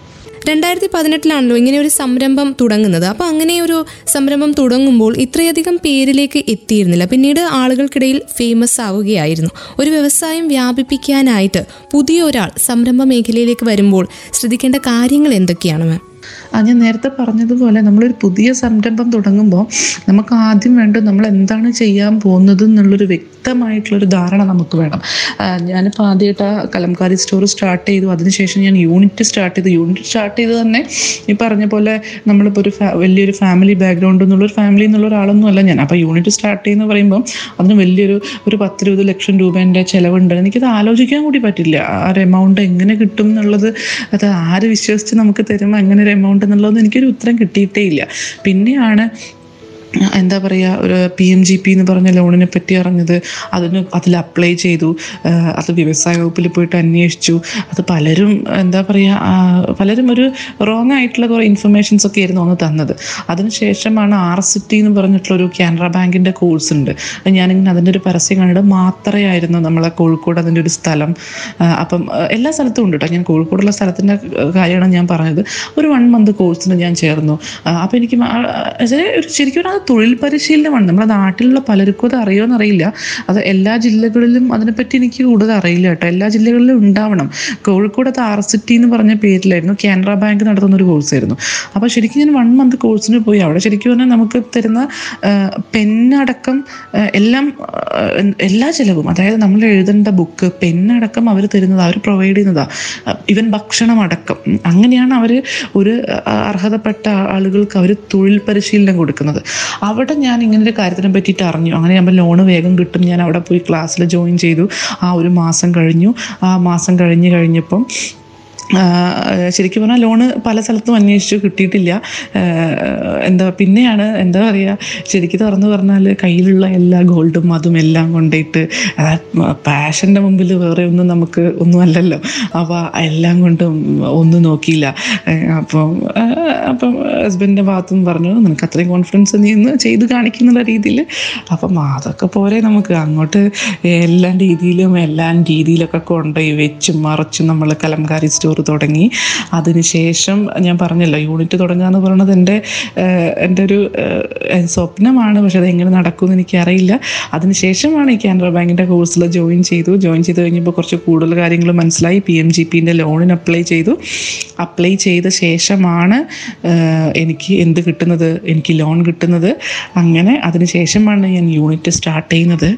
രണ്ടായിരത്തി പതിനെട്ടിലാണല്ലോ ഇങ്ങനെ ഒരു സംരംഭം തുടങ്ങുന്നത്. അപ്പോൾ അങ്ങനെ ഒരു സംരംഭം തുടങ്ങുമ്പോൾ ഇത്രയധികം പേരിലേക്ക് എത്തിയിരുന്നില്ല. പിന്നീട് ആളുകൾക്കിടയിൽ ഫേമസ് ആവുകയായിരുന്നു. ഒരു വ്യവസായം വ്യാപിപ്പിക്കാനായിട്ട് പുതിയ ഒരാൾ സംരംഭ മേഖലയിലേക്ക് വരുമ്പോൾ ശ്രദ്ധിക്കേണ്ട കാര്യങ്ങൾ എന്തൊക്കെയാണ് മാം? ആ ഞാൻ നേരത്തെ പറഞ്ഞതുപോലെ നമ്മളൊരു പുതിയ സംരംഭം തുടങ്ങുമ്പോൾ നമുക്ക് ആദ്യം വേണ്ടത് നമ്മൾ എന്താണ് ചെയ്യാൻ പോകുന്നത് എന്നുള്ളൊരു വ്യക്തമായിട്ടുള്ളൊരു ധാരണ നമുക്ക് വേണം. ഞാനിപ്പോൾ ആദ്യമായിട്ട് ആ കലംകാരി സ്റ്റോർ സ്റ്റാർട്ട് ചെയ്തു. അതിനുശേഷം ഞാൻ യൂണിറ്റ് സ്റ്റാർട്ട് ചെയ്തു. യൂണിറ്റ് സ്റ്റാർട്ട് ചെയ്ത് തന്നെ ഈ പറഞ്ഞ പോലെ നമ്മളിപ്പോൾ ഒരു വലിയൊരു ഫാമിലി ബാക്ക്ഗ്രൗണ്ട് എന്നുള്ളൊരു ഫാമിലി എന്നുള്ള ഒരാളൊന്നും അല്ല ഞാൻ. അപ്പോൾ യൂണിറ്റ് സ്റ്റാർട്ട് ചെയ്യുന്ന പറയുമ്പോൾ അതിന് വലിയൊരു ഒരു പത്തിരുപത് ലക്ഷം രൂപേന്റെ ചിലവുണ്ട്. എനിക്കത് ആലോചിക്കാൻ കൂടി പറ്റില്ല. ആ ഒരു എമൗണ്ട് എങ്ങനെ കിട്ടും എന്നുള്ളത് അത് ആര് വിശ്വസിച്ച് നമുക്ക് തരും? അങ്ങനെ ഒരു എമൗണ്ട് എന്നുള്ളതൊന്നും എനിക്കൊരു ഉത്തരം കിട്ടിയിട്ടേ ഇല്ല. പിന്നെയാണ് എന്താ പറയുക ഒരു പി എം ജി പി എന്ന് പറഞ്ഞ ലോണിനെ പറ്റി അറിഞ്ഞത്. അതിന് അതിൽ അപ്ലൈ ചെയ്തു. അത് വ്യവസായ വകുപ്പിൽ പോയിട്ട് അന്വേഷിച്ചു. അത് പലരും എന്താ പറയുക പലരും ഒരു റോങ് ആയിട്ടുള്ള കുറേ ഇൻഫർമേഷൻസ് ഒക്കെ ആയിരുന്നു അന്ന് തന്നത്. അതിനുശേഷമാണ് ആർ സി ടി എന്ന് പറഞ്ഞിട്ടുള്ള ഒരു കാനറ ബാങ്കിന്റെ കോഴ്സ് ഉണ്ട്. ഞാനിങ്ങനെ അതിന്റെ ഒരു പരസ്യം കണ്ടിട്ട് മാത്രയായിരുന്നു നമ്മളെ കോഴിക്കോട് അതിന്റെ ഒരു സ്ഥലം. അപ്പം എല്ലാ സ്ഥലത്തും ഉണ്ട് കേട്ടോ ഞാൻ കോഴിക്കോടുള്ള സ്ഥലത്തിന്റെ കാര്യമാണ് ഞാൻ പറഞ്ഞത്. ഒരു വൺ മന്ത് കോഴ്സിന് ഞാൻ ചേർന്നു. അപ്പോൾ എനിക്ക് ഒരു ശരിക്കും തൊഴിൽ പരിശീലനമാണ്. നമ്മുടെ നാട്ടിലുള്ള പലർക്കും അത് അറിയില്ല. അത് എല്ലാ ജില്ലകളിലും അതിനെപ്പറ്റി എനിക്ക് കൂടുതൽ അറിയില്ല കേട്ടോ. എല്ലാ ജില്ലകളിലും ഉണ്ടാവണം. കോഴിക്കോട് അത് ആർ സിറ്റി എന്ന് പറഞ്ഞ പേരിലായിരുന്നു. കാനറ ബാങ്ക് നടത്തുന്ന ഒരു കോഴ്സായിരുന്നു അപ്പോൾ ശരിക്കും ഞാൻ വൺ മന്ത് കോഴ്സിന് പോയി. അവിടെ ശരിക്കും പറഞ്ഞാൽ നമുക്ക് തരുന്ന പെന്നടക്കം എല്ലാം എല്ലാ ചിലവും. അതായത് നമ്മൾ എഴുതേണ്ട ബുക്ക് പെന്നടക്കം അവർ തരുന്നതാ. അവർ പ്രൊവൈഡ് ചെയ്യുന്നതാ. ഇവൻ ഭക്ഷണം അടക്കം. അങ്ങനെയാണ് അവർ ഒരു അർഹതപ്പെട്ട ആളുകൾക്ക് അവർ തൊഴിൽ പരിശീലനം കൊടുക്കുന്നത്. അവിടെ ഞാൻ ഇങ്ങനെ ഒരു കാര്യത്തിനെ പറ്റിയിട്ട് അറിഞ്ഞു. അങ്ങനെ നമ്മൾ ലോണ് വേഗം കിട്ടും. ഞാൻ അവിടെ പോയി ക്ലാസ്സിൽ ജോയിൻ ചെയ്തു. ആ ഒരു മാസം കഴിഞ്ഞു. ആ മാസം കഴിഞ്ഞ് കഴിഞ്ഞപ്പം ശരിക്കും പറഞ്ഞാൽ ലോണ് പല സ്ഥലത്തും അന്വേഷിച്ചു കിട്ടിയിട്ടില്ല. എന്താ പിന്നെയാണ് എന്താ പറയുക ശരിക്കും തുറന്നു പറഞ്ഞാൽ കയ്യിലുള്ള എല്ലാ ഗോൾഡും അതും എല്ലാം കൊണ്ടിട്ട് പാഷന്റെ മുമ്പിൽ വേറെ ഒന്നും നമുക്ക് ഒന്നും അല്ലല്ലോ. അപ്പോൾ എല്ലാം കൊണ്ടും ഒന്നും നോക്കിയില്ല. അപ്പം അപ്പം ഹസ്ബൻഡിന്റെ ഭാഗത്തും പറഞ്ഞു നിനക്ക് അത്രയും കോൺഫിഡൻസ് നീ ഇന്ന് ചെയ്ത് കാണിക്കുന്നുള്ള രീതിയിൽ അപ്പം അതൊക്കെ പോലെ നമുക്ക്. അങ്ങോട്ട് എല്ലാ രീതിയിലും എല്ലാ രീതിയിലൊക്കെ കൊണ്ടുപോയി വെച്ചും മറച്ചും നമ്മൾ കലംകാരി സ്റ്റോർ തുടങ്ങി. അതിനുശേഷം ഞാൻ പറഞ്ഞല്ലോ യൂണിറ്റ് തുടങ്ങുക എന്ന് പറയുന്നത് എന്റെ എന്റെ ഒരു സ്വപ്നമാണ്. പക്ഷെ അത് എങ്ങനെ നടക്കുമെന്ന് എനിക്കറിയില്ല. അതിനുശേഷമാണ് ഈ കാനറ ബാങ്കിന്റെ കോഴ്സിൽ ജോയിൻ ചെയ്തു. ജോയിൻ ചെയ്ത് കഴിഞ്ഞപ്പോൾ കുറച്ച് കൂടുതൽ കാര്യങ്ങൾ മനസ്സിലായി. പി എം ജി പിന്റെ ലോണിന് അപ്ലൈ ചെയ്തു. അപ്ലൈ ചെയ്ത ശേഷമാണ് എനിക്ക് എന്ത് കിട്ടുന്നത്? എനിക്ക് ലോൺ കിട്ടുന്നത്. അങ്ങനെ അതിനുശേഷമാണ് ഞാൻ യൂണിറ്റ് സ്റ്റാർട്ട് ചെയ്യുന്നത്.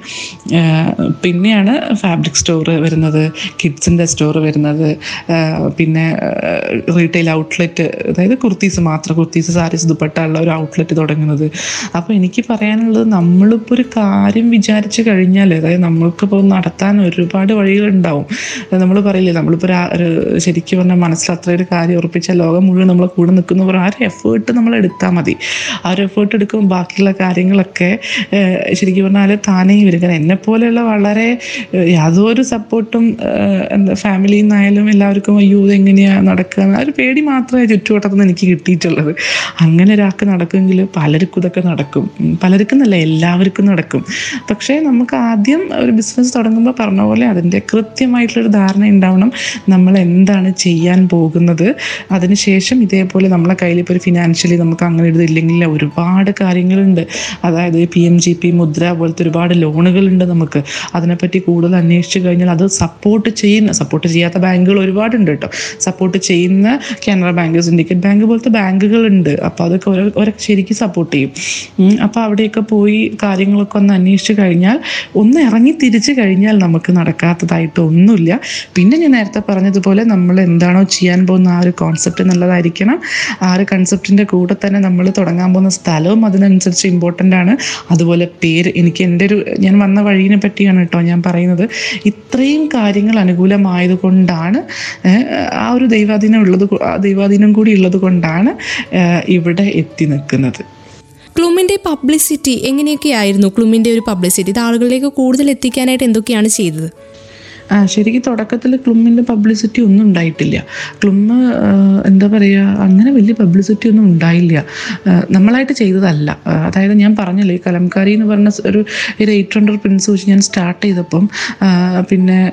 പിന്നെയാണ് ഫാബ്രിക് സ്റ്റോർ വരുന്നത് കിഡ്സിന്റെ സ്റ്റോർ വരുന്നത്. പിന്നെ റീറ്റെയിൽ ഔട്ട്ലെറ്റ് അതായത് കുർത്തീസ് മാത്രം കുർത്തീസ് സാരീസ് ദുപ്പട്ട ഉള്ള ഒരു ഔട്ട്ലെറ്റ് തുടങ്ങുന്നത്. അപ്പോൾ എനിക്ക് പറയാനുള്ളത് നമ്മളിപ്പോൾ ഒരു കാര്യം വിചാരിച്ച് കഴിഞ്ഞാൽ അതായത് നമ്മൾക്കിപ്പോൾ നടത്താൻ ഒരുപാട് വഴികളുണ്ടാവും. നമ്മൾ പറയില്ലേ നമ്മളിപ്പോൾ ഒരു ശരിക്കും പറഞ്ഞാൽ മനസ്സിൽ അത്ര ഒരു കാര്യം ഉറപ്പിച്ച ലോകം മുഴുവൻ നമ്മളെ കൂടെ നിൽക്കുന്ന പറഞ്ഞാൽ ആ ഒരു എഫേർട്ട് നമ്മൾ എടുത്താൽ മതി. ആ ഒരു എഫേർട്ട് എടുക്കുമ്പോൾ ബാക്കിയുള്ള കാര്യങ്ങളൊക്കെ ശരിക്കും പറഞ്ഞാൽ താനേ വരും. കാരണം എന്നെപ്പോലെയുള്ള വളരെ യാതൊരു സപ്പോർട്ടും എന്താ ഫാമിലിയിൽ നിന്നായാലും എല്ലാവർക്കും അയ്യോ ഇതെങ്ങനെയാണ് നടക്കുക ആ ഒരു പേടി മാത്രമേ ചുറ്റുവട്ടത്തു നിന്ന് എനിക്ക് കിട്ടിയിട്ടുള്ളത്. അങ്ങനെ ഒരാൾക്ക് നടക്കുമെങ്കിൽ പലർക്കും ഇതൊക്കെ നടക്കും. പലർക്കും എന്നല്ല എല്ലാവർക്കും നടക്കും. പക്ഷേ നമുക്ക് ആദ്യം ഒരു ബിസിനസ് തുടങ്ങുമ്പോൾ പറഞ്ഞ പോലെ അതിന്റെ കൃത്യമായിട്ടുള്ളൊരു ധാരണ ഉണ്ടാവണം നമ്മൾ എന്താണ് ചെയ്യാൻ പോകുന്നത്. അതിനുശേഷം ഇതേപോലെ നമ്മളെ കയ്യിൽ ഇപ്പോൾ ഒരു ഫിനാൻഷ്യലി നമുക്ക് അങ്ങനെ ഒരു ഇതില്ലെങ്കിൽ ഒരുപാട് കാര്യങ്ങളുണ്ട്. അതായത് പി എം ജി പി മുദ്ര പോലത്തെ ഒരുപാട് ലോണുകളുണ്ട് നമുക്ക്. അതിനെപ്പറ്റി കൂടുതൽ അന്വേഷിച്ച് കഴിഞ്ഞാൽ അത് സപ്പോർട്ട് ചെയ്യുന്ന സപ്പോർട്ട് ചെയ്യാത്ത ബാങ്കുകൾ ഒരുപാടുണ്ട് സപ്പോർട്ട് ചെയ്യുന്ന കാനറ ബാങ്ക് സിൻഡിക്കേറ്റ് ബാങ്ക് പോലത്തെ ബാങ്കുകളുണ്ട്. അപ്പോൾ അതൊക്കെ ഓരോ ഓരോ ശരിക്കും സപ്പോർട്ട് ചെയ്യും. അപ്പോൾ അവിടെയൊക്കെ പോയി കാര്യങ്ങളൊക്കെ ഒന്ന് അന്വേഷിച്ച് കഴിഞ്ഞാൽ ഒന്ന് ഇറങ്ങി തിരിച്ചു കഴിഞ്ഞാൽ നമുക്ക് നടക്കാത്തതായിട്ട് ഒന്നുമില്ല. പിന്നെ ഞാൻ നേരത്തെ പറഞ്ഞതുപോലെ നമ്മൾ എന്താണോ ചെയ്യാൻ പോകുന്ന ആ ഒരു കോൺസെപ്റ്റ് നല്ലതായിരിക്കണം. ആ ഒരു കൺസെപ്റ്റിന്റെ കൂടെ തന്നെ നമ്മൾ തുടങ്ങാൻ പോകുന്ന സ്ഥലവും അതിനനുസരിച്ച് ഇമ്പോർട്ടന്റ് ആണ്. അതുപോലെ പേര് എനിക്ക് എന്റെ ഒരു ഞാൻ വന്ന വഴിയെ പറ്റിയാണ് കേട്ടോ ഞാൻ പറയുന്നത്. ഇത്രയും കാര്യങ്ങൾ അനുകൂലമായത് കൊണ്ടാണ് ഏഹ്, ആ ഒരു ദൈവാധീനം ഉള്ളത് ദൈവാധീനം കൂടി ഉള്ളത് കൊണ്ടാണ് ഇവിടെ എത്തി നിൽക്കുന്നത്. ക്ലൂമിന്റെ പബ്ലിസിറ്റി എങ്ങനെയൊക്കെയായിരുന്നു? ക്ലൂമിന്റെ ഒരു പബ്ലിസിറ്റി. ഇത് ആളുകളിലേക്ക് കൂടുതൽ എത്തിക്കാനായിട്ട് എന്തൊക്കെയാണ് ചെയ്തത്? ആ ശരിക്കും തുടക്കത്തിൽ ക്ലുമ്മിന്റെ പബ്ലിസിറ്റി ഒന്നും ഉണ്ടായിട്ടില്ല. ക്ലുമ്മ് എന്താ പറയുക അങ്ങനെ വലിയ പബ്ലിസിറ്റി ഒന്നും ഉണ്ടായില്ല. നമ്മളായിട്ട് ചെയ്തതല്ല. അതായത് ഞാൻ പറഞ്ഞല്ലോ ഈ കലംകാരി എന്ന് പറഞ്ഞ ഒരു ഒരു എയ്റ്റ് ഹൺഡ്രഡ് പ്രിൻസ് വെച്ച് ഞാൻ സ്റ്റാർട്ട് ചെയ്തപ്പം പിന്നെ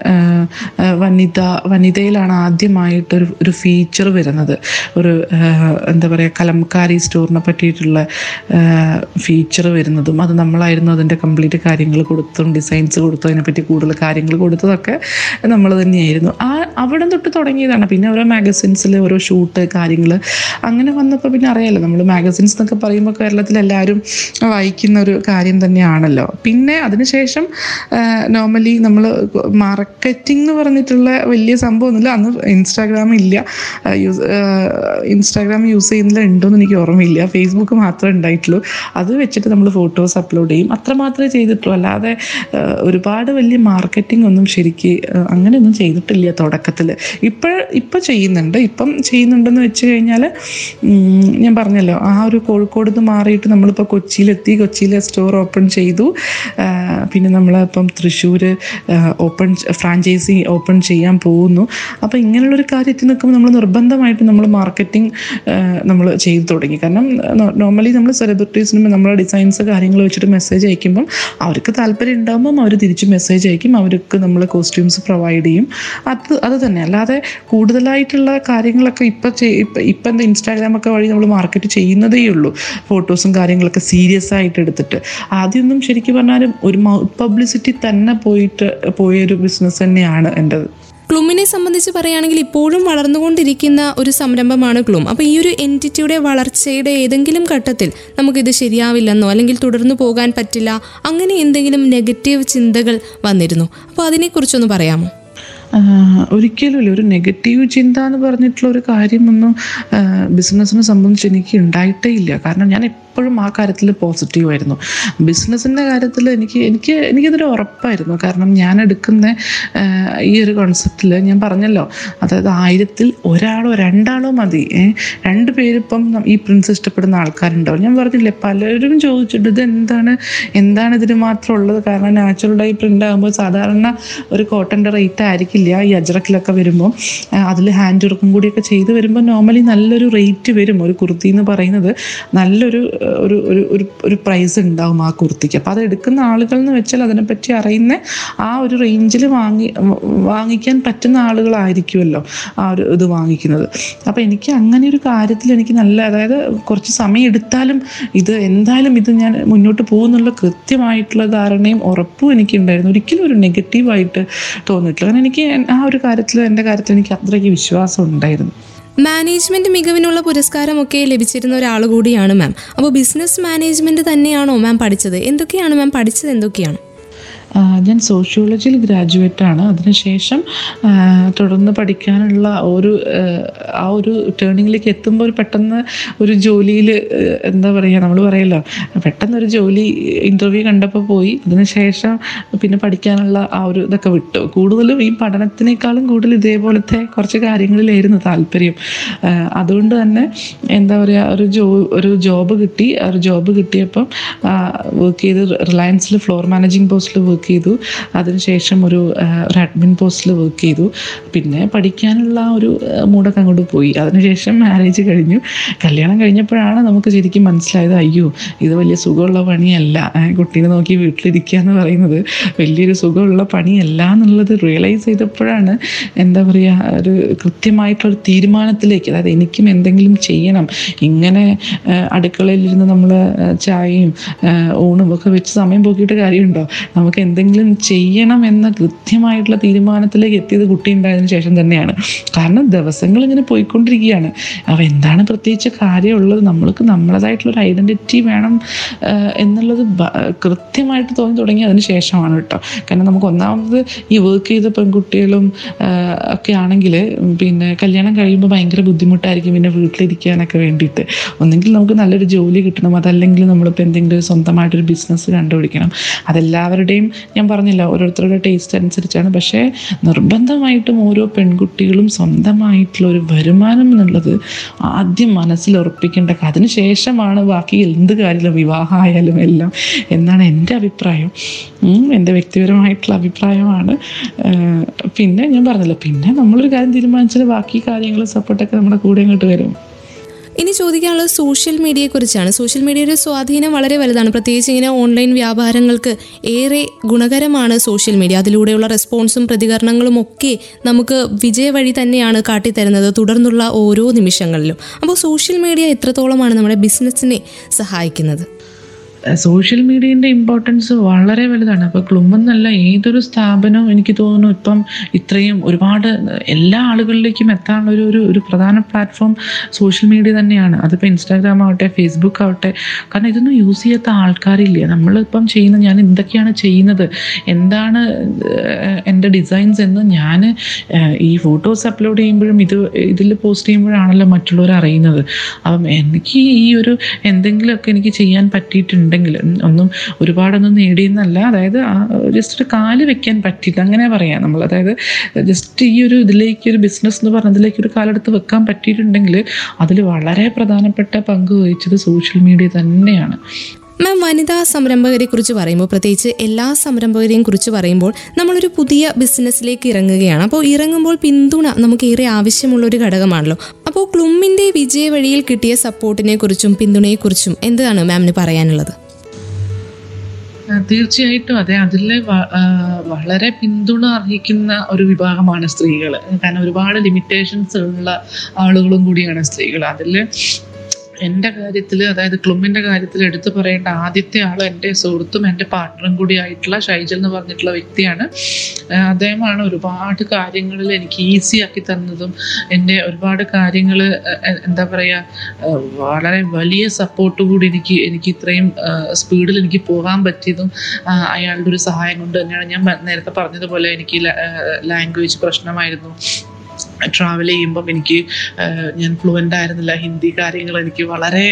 വനിത വനിതയിലാണ് ആദ്യമായിട്ടൊരു ഒരു ഫീച്ചർ വരുന്നത്. ഒരു എന്താ പറയുക കലംകാരി സ്റ്റോറിനെ പറ്റിയിട്ടുള്ള ഫീച്ചർ വരുന്നതും അത് നമ്മളായിരുന്നു അതിന്റെ കംപ്ലീറ്റ് കാര്യങ്ങൾ കൊടുത്തും ഡിസൈൻസ് കൊടുത്തും അതിനെപ്പറ്റി കൂടുതൽ കാര്യങ്ങൾ കൊടുത്തതൊക്കെ നമ്മൾ തന്നെയായിരുന്നു. ആ അവിടെ തൊട്ട് തുടങ്ങിയതാണ്. പിന്നെ ഓരോ മാഗസിൻസിൽ ഓരോ ഷൂട്ട് കാര്യങ്ങൾ അങ്ങനെ വന്നപ്പോൾ പിന്നെ അറിയാലോ നമ്മൾ മാഗസിൻസ് എന്നൊക്കെ പറയുമ്പോൾ കേരളത്തിൽ എല്ലാവരും വായിക്കുന്ന ഒരു കാര്യം തന്നെയാണല്ലോ. പിന്നെ അതിനുശേഷം നോർമലി നമ്മൾ മാർക്കറ്റിംഗ് എന്ന് പറഞ്ഞിട്ടുള്ള വലിയ സംഭവമൊന്നുമില്ല. അന്ന് ഇൻസ്റ്റാഗ്രാം ഇല്ല. യൂസ് ഇൻസ്റ്റാഗ്രാം യൂസ് ചെയ്യുന്നില്ല ഉണ്ടോയെന്ന് എനിക്ക് ഓർമ്മയില്ല. ഫേസ്ബുക്ക് മാത്രമേ ഉണ്ടായിട്ടുള്ളൂ. അത് വെച്ചിട്ട് നമ്മൾ ഫോട്ടോസ് അപ്ലോഡ് ചെയ്യും. അത്ര മാത്രമേ ചെയ്തിട്ടുള്ളൂ. അല്ലാതെ ഒരുപാട് വലിയ മാർക്കറ്റിംഗ് ഒന്നും ശരിക്ക് അങ്ങനെയൊന്നും ചെയ്തിട്ടില്ല തുടക്കത്തിൽ ഇപ്പോൾ ഇപ്പോൾ ചെയ്യുന്നുണ്ട്. ഇപ്പം ചെയ്യുന്നുണ്ടെന്ന് വെച്ച് കഴിഞ്ഞാൽ ഞാൻ പറഞ്ഞല്ലോ ആ ഒരു കോഴിക്കോട് നിന്ന് മാറിയിട്ട് നമ്മളിപ്പോൾ കൊച്ചിയിലെത്തി കൊച്ചിയിലെ സ്റ്റോർ ഓപ്പൺ ചെയ്തു. പിന്നെ നമ്മളിപ്പം തൃശ്ശൂർ ഓപ്പൺ ഫ്രാഞ്ചൈസി ഓപ്പൺ ചെയ്യാൻ പോകുന്നു. അപ്പോൾ ഇങ്ങനെയുള്ളൊരു കാര്യത്തിൽ നിൽക്കുമ്പോൾ നമ്മൾ നിർബന്ധമായിട്ട് നമ്മൾ മാർക്കറ്റിംഗ് നമ്മൾ ചെയ്തു തുടങ്ങി. കാരണം നോർമലി നമ്മൾ സെലിബ്രിറ്റീസിനും നമ്മളെ ഡിസൈൻസ് കാര്യങ്ങൾ വെച്ചിട്ട് മെസ്സേജ് അയക്കുമ്പം അവർക്ക് താല്പര്യം ഉണ്ടാകുമ്പം അവർ തിരിച്ച് മെസ്സേജ് അയക്കും. അവർക്ക് നമ്മൾ കോസ്റ്റ്യൂംസ് പ്രൊവൈഡ് ചെയ്യും. അത് അത് തന്നെ. അല്ലാതെ കൂടുതലായിട്ടുള്ള കാര്യങ്ങളൊക്കെ ഇപ്പം ഇപ്പം ഇപ്പം എന്താ ഇൻസ്റ്റാഗ്രാമൊക്കെ വഴി നമ്മൾ മാർക്കറ്റ് ചെയ്യുന്നതേ ഉള്ളൂ. ഫോട്ടോസും കാര്യങ്ങളൊക്കെ സീരിയസ് ആയിട്ട് എടുത്തിട്ട്. ആദ്യമൊന്നും ശരിക്കും പറഞ്ഞാലും ഒരു മൗത്ത് പബ്ലിസിറ്റി തന്നെ പോയിട്ട് പോയൊരു ബിസിനസ് തന്നെയാണ് എന്റെത്. ക്ലൂമിനെ സംബന്ധിച്ച് പറയുകയാണെങ്കിൽ ഇപ്പോഴും വളർന്നുകൊണ്ടിരിക്കുന്ന ഒരു സംരംഭമാണ് ക്ലൂം അപ്പോൾ ഈ ഒരു എന്റിറ്റിയുടെ വളർച്ചയുടെ ഏതെങ്കിലും ഘട്ടത്തിൽ നമുക്കിത് ശരിയാവില്ലെന്നോ അല്ലെങ്കിൽ തുടർന്നു പോകാൻ പറ്റില്ല അങ്ങനെ എന്തെങ്കിലും നെഗറ്റീവ് ചിന്തകൾ വന്നിരുന്നു. അപ്പോൾ അതിനെക്കുറിച്ചൊന്ന് പറയാമോ? ആഹ് ഒരിക്കലുമില്ല ഒരു നെഗറ്റീവ് ചിന്ത എന്ന് പറഞ്ഞിട്ടുള്ള ഒരു കാര്യമൊന്നും ബിസിനസ്സിനെ സംബന്ധിച്ച് എനിക്ക് ഉണ്ടായിട്ടേ ഇല്ല. കാരണം ഞാൻ എപ്പോഴും ആ കാര്യത്തിൽ പോസിറ്റീവായിരുന്നു ബിസിനസ്സിന്റെ കാര്യത്തിൽ എനിക്ക് എനിക്ക് എനിക്കതൊരു ഉറപ്പായിരുന്നു. കാരണം ഞാൻ എടുക്കുന്ന ഈ ഒരു കോൺസെപ്റ്റിൽ ഞാൻ പറഞ്ഞല്ലോ. അതായത് ആയിരത്തിൽ ഒരാളോ രണ്ടാളോ മതി. രണ്ട് പേരിപ്പം ഈ പ്രിൻസ് ഇഷ്ടപ്പെടുന്ന ആൾക്കാരുണ്ടാവും. ഞാൻ പറഞ്ഞില്ലേ പലരും ചോദിച്ചിട്ട് ഇത് എന്താണ് എന്താണ് ഇതിന് മാത്രം ഉള്ളത്? കാരണം ഡൈ പ്രിന്റ് ആകുമ്പോൾ സാധാരണ ഒരു കോട്ടന്റെ റേറ്റ് ആയിരിക്കില്ല. ഈ അജറക്കിലൊക്കെ വരുമ്പോൾ അതിൽ ഹാൻഡ് വർക്കും കൂടിയൊക്കെ ചെയ്ത് വരുമ്പോൾ നോർമലി നല്ലൊരു റേറ്റ് വരും ഒരു കുർത്തി എന്ന് പറയുന്നത്. നല്ലൊരു ഒരു ഒരു ഒരു പ്രൈസ് ഉണ്ടാവും ആ കുർത്തിക്ക്. അപ്പോൾ അത് എടുക്കുന്ന ആളുകൾ എന്ന് വെച്ചാൽ അതിനെപ്പറ്റി അറിയുന്ന ആ ഒരു റേഞ്ചിൽ വാങ്ങി വാങ്ങിക്കാൻ പറ്റുന്ന ആളുകളായിരിക്കുമല്ലോ ആ ഒരു ഇത് വാങ്ങിക്കുന്നത്. അപ്പോൾ എനിക്ക് അങ്ങനെ ഒരു കാര്യത്തിൽ എനിക്ക് നല്ല അതായത് കുറച്ച് സമയം എടുത്താലും ഇത് എന്തായാലും ഇത് ഞാൻ മുന്നോട്ട് പോകുന്നുള്ള കൃത്യമായിട്ടുള്ള ധാരണയും ഉറപ്പും എനിക്കുണ്ടായിരുന്നു. ഒരിക്കലും ഒരു നെഗറ്റീവായിട്ട് തോന്നിയിട്ടില്ല. കാരണം എനിക്ക് ആ ഒരു കാര്യത്തിൽ എന്റെ കാര്യത്തിൽ എനിക്ക് അത്രയ്ക്ക് വിശ്വാസം ഉണ്ടായിരുന്നു. മാനേജ്മെന്റ് മികവിനുള്ള പുരസ്കാരമൊക്കെ ലഭിച്ചിരുന്ന ഒരാൾ കൂടിയാണ് മാം അപ്പോൾ ബിസിനസ് മാനേജ്മെന്റ് തന്നെയാണോ മാം പഠിച്ചത്? എന്തൊക്കെയാണ് മാം പഠിച്ചത്? എന്തൊക്കെയാണ്? ഞാൻ സോഷ്യോളജിയിൽ ഗ്രാജുവേറ്റ് ആണ്. അതിനുശേഷം തുടർന്ന് പഠിക്കാനുള്ള ഒരു ആ, ഒരു ടേണിങ്ങിലേക്ക് എത്തുമ്പോൾ ഒരു പെട്ടെന്ന് ഒരു ജോലിയിൽ എന്താ പറയുക നമ്മൾ പറയല്ലോ പെട്ടെന്ന് ഒരു ജോലി ഇന്റർവ്യൂ കണ്ടപ്പോൾ പോയി. അതിനുശേഷം പിന്നെ പഠിക്കാനുള്ള ആ ഒരു ഇതൊക്കെ വിട്ടു. കൂടുതലും ഈ പഠനത്തിനേക്കാളും കൂടുതൽ ഇതേപോലത്തെ കുറച്ച് കാര്യങ്ങളിലായിരുന്നു താല്പര്യം. അതുകൊണ്ട് തന്നെ എന്താ പറയുക ഒരു ജോ ഒരു ജോബ് കിട്ടി. ഒരു ജോബ് കിട്ടിയപ്പം വർക്ക് ചെയ്ത് റിലയൻസിൽ ഫ്ലോർ മാനേജിങ് പോസ്റ്റിൽ വർക്ക് ചെയ്തു. അതിനുശേഷം ഒരു ഒരു അഡ്മിൻ പോസ്റ്റിൽ വർക്ക് ചെയ്തു. പിന്നെ പഠിക്കാനുള്ള ഒരു മൂടൊക്കെ അങ്ങോട്ട് പോയി. അതിനുശേഷം മാരേജ് കഴിഞ്ഞു. കല്യാണം കഴിഞ്ഞപ്പോഴാണ് നമുക്ക് ശരിക്കും മനസ്സിലായത് അയ്യോ ഇത് വലിയ സുഖമുള്ള പണിയല്ല. കുട്ടീനെ നോക്കി വീട്ടിലിരിക്കുക എന്ന് പറയുന്നത് വലിയൊരു സുഖമുള്ള പണിയല്ല എന്നുള്ളത് റിയലൈസ് ചെയ്തപ്പോഴാണ് എന്താ പറയുക ഒരു കൃത്യമായിട്ടുള്ള തീരുമാനത്തിലേക്ക് അതായത് എനിക്കും എന്തെങ്കിലും ചെയ്യണം. ഇങ്ങനെ അടുക്കളയിലിരുന്ന് നമ്മൾ ചായയും ഊണും ഒക്കെ വെച്ച് സമയം പോക്കിയിട്ട് കാര്യമുണ്ടോ? നമുക്ക് എന്തെങ്കിലും ചെയ്യണം എന്ന കൃത്യമായിട്ടുള്ള തീരുമാനത്തിലേക്ക് എത്തിയത് കുട്ടി ഉണ്ടായതിനു ശേഷം തന്നെയാണ്. കാരണം ദിവസങ്ങൾ ഇങ്ങനെ പോയിക്കൊണ്ടിരിക്കുകയാണ്. അപ്പോൾ എന്താണ് പ്രത്യേകിച്ച് കാര്യമുള്ളത്? നമ്മൾക്ക് നമ്മളതായിട്ടുള്ള ഒരു ഐഡന്റിറ്റി വേണം എന്നുള്ളത് കൃത്യമായിട്ട് തോന്നി തുടങ്ങി അതിന് ശേഷമാണ് കേട്ടോ. കാരണം നമുക്ക് ഒന്നാമത് ഈ വർക്ക് ചെയ്ത പെൺകുട്ടികളും ഒക്കെ ആണെങ്കിൽ പിന്നെ കല്യാണം കഴിയുമ്പോൾ ഭയങ്കര ബുദ്ധിമുട്ടായിരിക്കും പിന്നെ വീട്ടിലിരിക്കാനൊക്കെ വേണ്ടിയിട്ട്. ഒന്നെങ്കിൽ നമുക്ക് നല്ലൊരു ജോലി കിട്ടണം. അതല്ലെങ്കിൽ നമ്മളിപ്പോൾ എന്തെങ്കിലും ഒരു സ്വന്തമായിട്ടൊരു ബിസിനസ് കണ്ടുപിടിക്കണം. അതെല്ലാവരുടെയും ഞാൻ പറഞ്ഞില്ല ഓരോരുത്തരുടെ ടേസ്റ്റ് അനുസരിച്ചാണ്. പക്ഷേ നിർബന്ധമായിട്ടും ഓരോ പെൺകുട്ടികളും സ്വന്തമായിട്ടുള്ള ഒരു വരുമാനം എന്നുള്ളത് ആദ്യം മനസ്സിൽ ഉറപ്പിക്കേണ്ട അതിന് ശേഷമാണ് ബാക്കി എന്ത് കാര്യത്തിലും വിവാഹമായാലും എല്ലാം എന്നാണ് എന്റെ അഭിപ്രായം. എന്റെ വ്യക്തിപരമായിട്ടുള്ള അഭിപ്രായമാണ്. പിന്നെ ഞാൻ പറഞ്ഞില്ല പിന്നെ നമ്മളൊരു കാര്യം തീരുമാനിച്ചാൽ ബാക്കി കാര്യങ്ങൾ സപ്പോർട്ടൊക്കെ നമ്മുടെ കൂടെ ഇങ്ങോട്ട് വരും. ഇനി ചോദിക്കാനുള്ളത് സോഷ്യൽ മീഡിയയെക്കുറിച്ചാണ്. സോഷ്യൽ മീഡിയയുടെ സ്വാധീനം വളരെ വലുതാണ്. പ്രത്യേകിച്ച് ഇങ്ങനെ ഓൺലൈൻ വ്യാപാരങ്ങൾക്ക് ഏറെ ഗുണകരമാണ് സോഷ്യൽ മീഡിയ. അതിലൂടെയുള്ള റെസ്പോൺസും പ്രതികരണങ്ങളും ഒക്കെ നമുക്ക് വിജയവഴി തന്നെയാണ് കാട്ടിത്തരുന്നത് തുടർന്നുള്ള ഓരോ നിമിഷങ്ങളിലും. അപ്പോൾ സോഷ്യൽ മീഡിയ എത്രത്തോളമാണ് നമ്മുടെ ബിസിനസ്സിനെ സഹായിക്കുന്നത്? സോഷ്യൽ മീഡിയന്റെ ഇമ്പോർട്ടൻസ് വളരെ വലുതാണ്. അപ്പോൾ ക്ലുമെന്നല്ല ഏതൊരു സ്ഥാപനവും എനിക്ക് തോന്നുന്നു ഇപ്പം ഇത്രയും ഒരുപാട് എല്ലാ ആളുകളിലേക്കും എത്താനുള്ള ഒരു ഒരു ഒരു പ്രധാന പ്ലാറ്റ്ഫോം സോഷ്യൽ മീഡിയ തന്നെയാണ്. അതിപ്പോൾ ഇൻസ്റ്റാഗ്രാം ആവട്ടെ ഫേസ്ബുക്ക് ആവട്ടെ. കാരണം ഇതൊന്നും യൂസ് ചെയ്യാത്ത ആൾക്കാരില്ല. നമ്മളിപ്പം ചെയ്യുന്ന ഞാൻ എന്തൊക്കെയാണ് ചെയ്യുന്നത് എന്താണ് എന്റെ ഡിസൈൻസ് എന്ന് ഞാൻ ഈ ഫോട്ടോസ് അപ്ലോഡ് ചെയ്യുമ്പോഴും ഇത് ഇതിൽ പോസ്റ്റ് ചെയ്യുമ്പോഴാണല്ലോ മറ്റുള്ളവർ അറിയുന്നത്. അപ്പം എനിക്ക് ഈ ഒരു എന്തെങ്കിലുമൊക്കെ എനിക്ക് ചെയ്യാൻ പറ്റിയിട്ടുണ്ടെങ്കിൽ ഉം, ഒന്നും ഒരുപാടൊന്നും നേടിയെന്നല്ല. അതായത് ജസ്റ്റ് ഒരു കാൽ വെക്കാൻ പറ്റിയില്ല അങ്ങനെ പറയാം നമ്മൾ. അതായത് ജസ്റ്റ് ഈ ഒരു ഇതിലേക്ക് ഒരു ബിസിനസ് എന്ന് പറഞ്ഞതിലേക്ക് ഒരു കാലെടുത്ത് വെക്കാൻ പറ്റിയിട്ടുണ്ടെങ്കിൽ അതിൽ വളരെ പ്രധാനപ്പെട്ട പങ്ക് വഹിച്ചത് സോഷ്യൽ മീഡിയ തന്നെയാണ്. മാം വനിതാ സംരംഭകരെ കുറിച്ച് പറയുമ്പോൾ പ്രത്യേകിച്ച് എല്ലാ സംരംഭകരെയും കുറിച്ച് പറയുമ്പോൾ നമ്മളൊരു പുതിയ ബിസിനസ്സിലേക്ക് ഇറങ്ങുകയാണ്. അപ്പോൾ ഇറങ്ങുമ്പോൾ പിന്തുണ നമുക്ക് ഏറെ ആവശ്യമുള്ള ഒരു ഘടകമാണല്ലോ. അപ്പോൾ ക്ലുമ്മിന്റെ വിജയ വഴിയിൽ കിട്ടിയ സപ്പോർട്ടിനെ കുറിച്ചും പിന്തുണയെക്കുറിച്ചും എന്താണ് മാമിന് പറയാനുള്ളത്? തീർച്ചയായിട്ടും അതെ. അതിൽ വളരെ പിന്തുണ അർഹിക്കുന്ന ഒരു വിഭാഗമാണ് സ്ത്രീകൾ കാരണം ഒരുപാട് ലിമിറ്റേഷൻസ് ഉള്ള ആളുകളും കൂടിയാണ് സ്ത്രീകൾ അതിൽ എന്റെ കാര്യത്തിൽ അതായത് ക്ലുമ്മിന്റെ കാര്യത്തിൽ എടുത്തു പറയേണ്ട ആദ്യത്തെ ആൾ എന്റെ സുഹൃത്തും എന്റെ പാർട്ട്ണറും കൂടി ആയിട്ടുള്ള ഷൈജൽ എന്ന് പറഞ്ഞിട്ടുള്ള വ്യക്തിയാണ്. അദ്ദേഹമാണ് ഒരുപാട് കാര്യങ്ങളിൽ എനിക്ക് ഈസി ആക്കി തന്നതും എന്റെ ഒരുപാട് കാര്യങ്ങൾ എന്താ പറയുക വളരെ വലിയ സപ്പോർട്ട് കൂടി എനിക്ക് എനിക്ക് ഇത്രയും സ്പീഡിൽ എനിക്ക് പോകാൻ പറ്റിയതും അയാളുടെ ഒരു സഹായം കൊണ്ട് തന്നെയാണ്. ഞാൻ നേരത്തെ പറഞ്ഞതുപോലെ എനിക്ക് ലാംഗ്വേജ് പ്രശ്നമായിരുന്നു. ട്രാവൽ ചെയ്യുമ്പം എനിക്ക് ഞാൻ ഫ്ലുവന്റ് ആയിരുന്നില്ല. ഹിന്ദി കാര്യങ്ങൾ എനിക്ക് വളരെ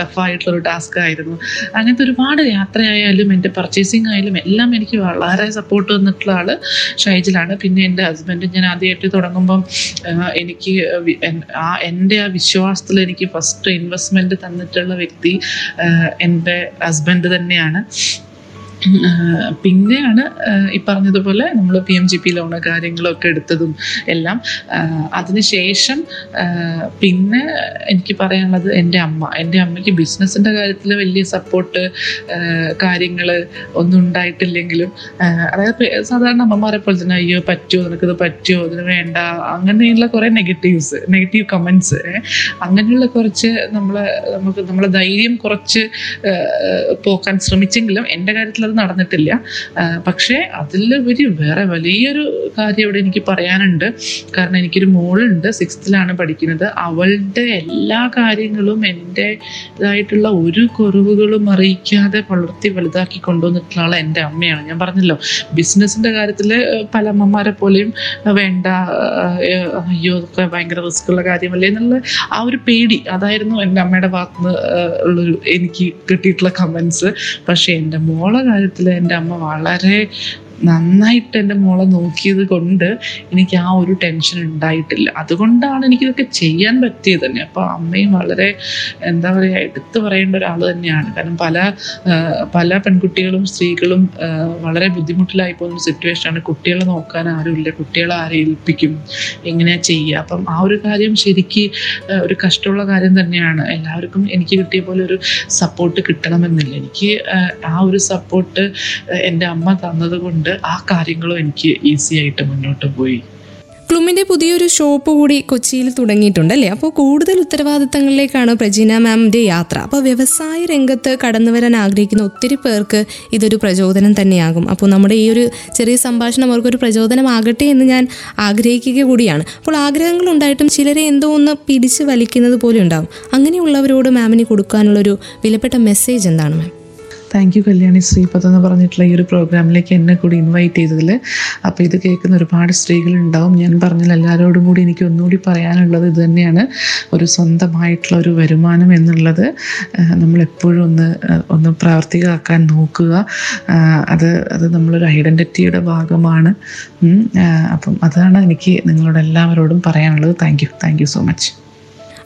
ടഫായിട്ടുള്ളൊരു ടാസ്ക് ആയിരുന്നു. അങ്ങനത്തെ ഒരുപാട് യാത്രയായാലും എന്റെ പർച്ചേസിങ് ആയാലും എല്ലാം എനിക്ക് വളരെ സപ്പോർട്ട് തന്നിട്ടുള്ള ആൾ ഷൈജിലാണ്. പിന്നെ എന്റെ ഹസ്ബൻഡ് ഞാൻ ആദ്യമായിട്ട് തുടങ്ങുമ്പം എനിക്ക് ആ എന്റെ ആ വിശ്വാസത്തിൽ എനിക്ക് ഫസ്റ്റ് ഇൻവെസ്റ്റ്മെന്റ് തന്നിട്ടുള്ള വ്യക്തി എന്റെ ഹസ്ബൻഡ് തന്നെയാണ്. പിന്നെയാണ് ഈ പറഞ്ഞതുപോലെ നമ്മൾ P M G P loan കാര്യങ്ങളൊക്കെ എടുത്തതും എല്ലാം. അതിനുശേഷം പിന്നെ എനിക്ക് പറയാനുള്ളത് എന്റെ അമ്മ. എന്റെ അമ്മയ്ക്ക് ബിസിനസ്സിന്റെ കാര്യത്തിൽ വലിയ സപ്പോർട്ട് കാര്യങ്ങൾ ഒന്നും ഉണ്ടായിട്ടില്ലെങ്കിലും അതായത് സാധാരണ അമ്മമാരെ പോലെ തന്നെ അയ്യോ പറ്റുമോ നിനക്കിത് പറ്റുമോ അതിന് വേണ്ട? അങ്ങനെയുള്ള കുറേ നെഗറ്റീവ്സ് നെഗറ്റീവ് കമൻസ് അങ്ങനെയുള്ള കുറച്ച് നമ്മൾ നമുക്ക് നമ്മളെ ധൈര്യം കുറച്ച് പോക്കാൻ ശ്രമിച്ചെങ്കിലും എന്റെ കാര്യത്തിൽ അത് നടന്നിട്ടില്ല. പക്ഷേ അതിലുപരി വേറെ വലിയൊരു കാര്യം ഇവിടെ എനിക്ക് പറയാനുണ്ട്. കാരണം എനിക്കൊരു മോളുണ്ട് സിക്സ്ത്തിലാണ് പഠിക്കുന്നത്. അവളുടെ എല്ലാ കാര്യങ്ങളും എന്റെ ഇതായിട്ടുള്ള ഒരു കുറവുകളും അറിയിക്കാതെ വളർത്തി വലുതാക്കി കൊണ്ടുവന്നിട്ടുള്ള എന്റെ അമ്മയാണ്. ഞാൻ പറഞ്ഞല്ലോ ബിസിനസ്സിന്റെ കാര്യത്തിൽ പല അമ്മമാരെ പോലെയും വേണ്ട അയ്യോ ഇതൊക്കെ ഭയങ്കര റിസ്ക് ഉള്ള കാര്യമല്ലേ എന്നുള്ള ആ ഒരു പേടി അതായിരുന്നു എന്റെ അമ്മയുടെ ഭാഗത്ത് നിന്ന് ഉള്ളൊരു എനിക്ക് കിട്ടിയിട്ടുള്ള കമൻസ് പക്ഷേ എന്റെ മോളെ കാര്യത്തിൽ എന്റെ അമ്മ വളരെ നന്നായിട്ട് എന്റെ മോളെ നോക്കിയത് കൊണ്ട് എനിക്ക് ആ ഒരു ടെൻഷൻ ഉണ്ടായിട്ടില്ല. അതുകൊണ്ടാണ് എനിക്കിതൊക്കെ ചെയ്യാൻ പറ്റിയത് തന്നെ. അപ്പോൾ അമ്മയും വളരെ എന്താ പറയുക എടുത്തു പറയേണ്ട ഒരാൾ തന്നെയാണ്. കാരണം പല പല പെൺകുട്ടികളും സ്ത്രീകളും വളരെ ബുദ്ധിമുട്ടിലായി പോകുന്ന സിറ്റുവേഷനാണ് കുട്ടികളെ നോക്കാൻ ആരുമില്ല കുട്ടികളെ ആരെ ഏൽപ്പിക്കും? എങ്ങനെയാ ചെയ്യുക? അപ്പം ആ ഒരു കാര്യം ശരിക്ക് ഒരു കഷ്ടമുള്ള കാര്യം തന്നെയാണ്. എല്ലാവർക്കും എനിക്ക് കിട്ടിയ പോലെ ഒരു സപ്പോർട്ട് കിട്ടണമെന്നില്ല. എനിക്ക് ആ, ഒരു സപ്പോർട്ട് എന്റെ അമ്മ തന്നത് കൊണ്ട് ആ കാര്യങ്ങളും എനിക്ക് ഈസി ആയിട്ട് മുന്നോട്ട് പോയി. ക്ലുമിന്റെ പുതിയൊരു ഷോപ്പ് കൂടി കൊച്ചിയിൽ തുടങ്ങിയിട്ടുണ്ട് അല്ലേ അപ്പോൾ കൂടുതൽ ഉത്തരവാദിത്തങ്ങളിലേക്കാണ് പ്രജീന മാമിന്റെ യാത്ര. അപ്പോൾ വ്യവസായ രംഗത്ത് കടന്നു വരാൻ ആഗ്രഹിക്കുന്ന ഒത്തിരി പേർക്ക് ഇതൊരു പ്രചോദനം തന്നെയാകും. അപ്പോൾ നമ്മുടെ ഈ ഒരു ചെറിയ സംഭാഷണം അവർക്കൊരു പ്രചോദനമാകട്ടെ എന്ന് ഞാൻ ആഗ്രഹിക്കുക കൂടിയാണ്. അപ്പോൾ ആഗ്രഹങ്ങൾ ഉണ്ടായിട്ടും ചിലരെ എന്തോ ഒന്ന് പിടിച്ച് വലിക്കുന്നത് പോലെ ഉണ്ടാകും അങ്ങനെയുള്ളവരോട് മാമിന് കൊടുക്കാനുള്ളൊരു വിലപ്പെട്ട മെസ്സേജ് എന്താണ് ma'am? Thank you Kalyani Shripad എന്ന് പറഞ്ഞിട്ടുള്ള ഈ ഒരു പ്രോഗ്രാമിലേക്ക് എന്നെ കൂടി ഇൻവൈറ്റ് ചെയ്തതിൽ അപ്പോൾ ഇത് കേൾക്കുന്ന ഒരുപാട് സ്ത്രീകളുണ്ടാവും. ഞാൻ പറഞ്ഞാൽ എല്ലാവരോടും കൂടി എനിക്ക് ഒന്നുകൂടി പറയാനുള്ളത് ഇത് തന്നെയാണ്. ഒരു സ്വന്തമായിട്ടുള്ള ഒരു വരുമാനം എന്നുള്ളത് നമ്മളെപ്പോഴും ഒന്ന് ഒന്ന് പ്രാവർത്തികമാക്കാൻ നോക്കുക. അത് അത് നമ്മളൊരു ഐഡന്റിറ്റിയുടെ ഭാഗമാണ്. അപ്പം അതാണ് എനിക്ക് നിങ്ങളോട് എല്ലാവരോടും പറയാനുള്ളത്. Thank you thank you so much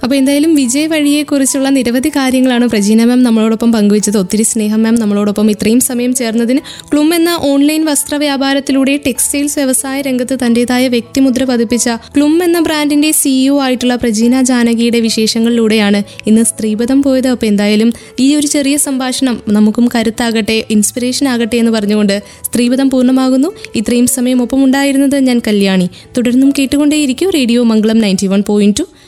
അപ്പോൾ എന്തായാലും വിജയ് വഴിയെക്കുറിച്ചുള്ള നിരവധി കാര്യങ്ങളാണ് പ്രജീന മാം നമ്മളോടൊപ്പം പങ്കുവച്ചത്. ഒത്തിരി സ്നേഹം മാം നമ്മളോടൊപ്പം ഇത്രയും സമയം ചേർന്നതിന്. ക്ലും എന്ന ഓൺലൈൻ വസ്ത്ര വ്യാപാരത്തിലൂടെ ടെക്സ്റ്റൈൽസ് വ്യവസായ രംഗത്ത് തന്റേതായ വ്യക്തിമുദ്ര പതിപ്പിച്ച ക്ലും എന്ന ബ്രാൻഡിന്റെ സിഇഒ ആയിട്ടുള്ള പ്രജീന ജാനകിയുടെ വിശേഷങ്ങളിലൂടെയാണ് ഇന്ന് സ്ത്രീപഥം പോയത്. അപ്പോൾ എന്തായാലും ഈ ഒരു ചെറിയ സംഭാഷണം നമുക്കും കരുത്താകട്ടെ ഇൻസ്പിറേഷൻ ആകട്ടെ എന്ന് പറഞ്ഞുകൊണ്ട് സ്ത്രീപഥം പൂർണമാകുന്നു. ഇത്രയും സമയം ഒപ്പം ഉണ്ടായിരുന്നത് ഞാൻ കല്യാണി. തുടർന്നും കേട്ടുകൊണ്ടേയിരിക്കും radio Mangalam ninety one point two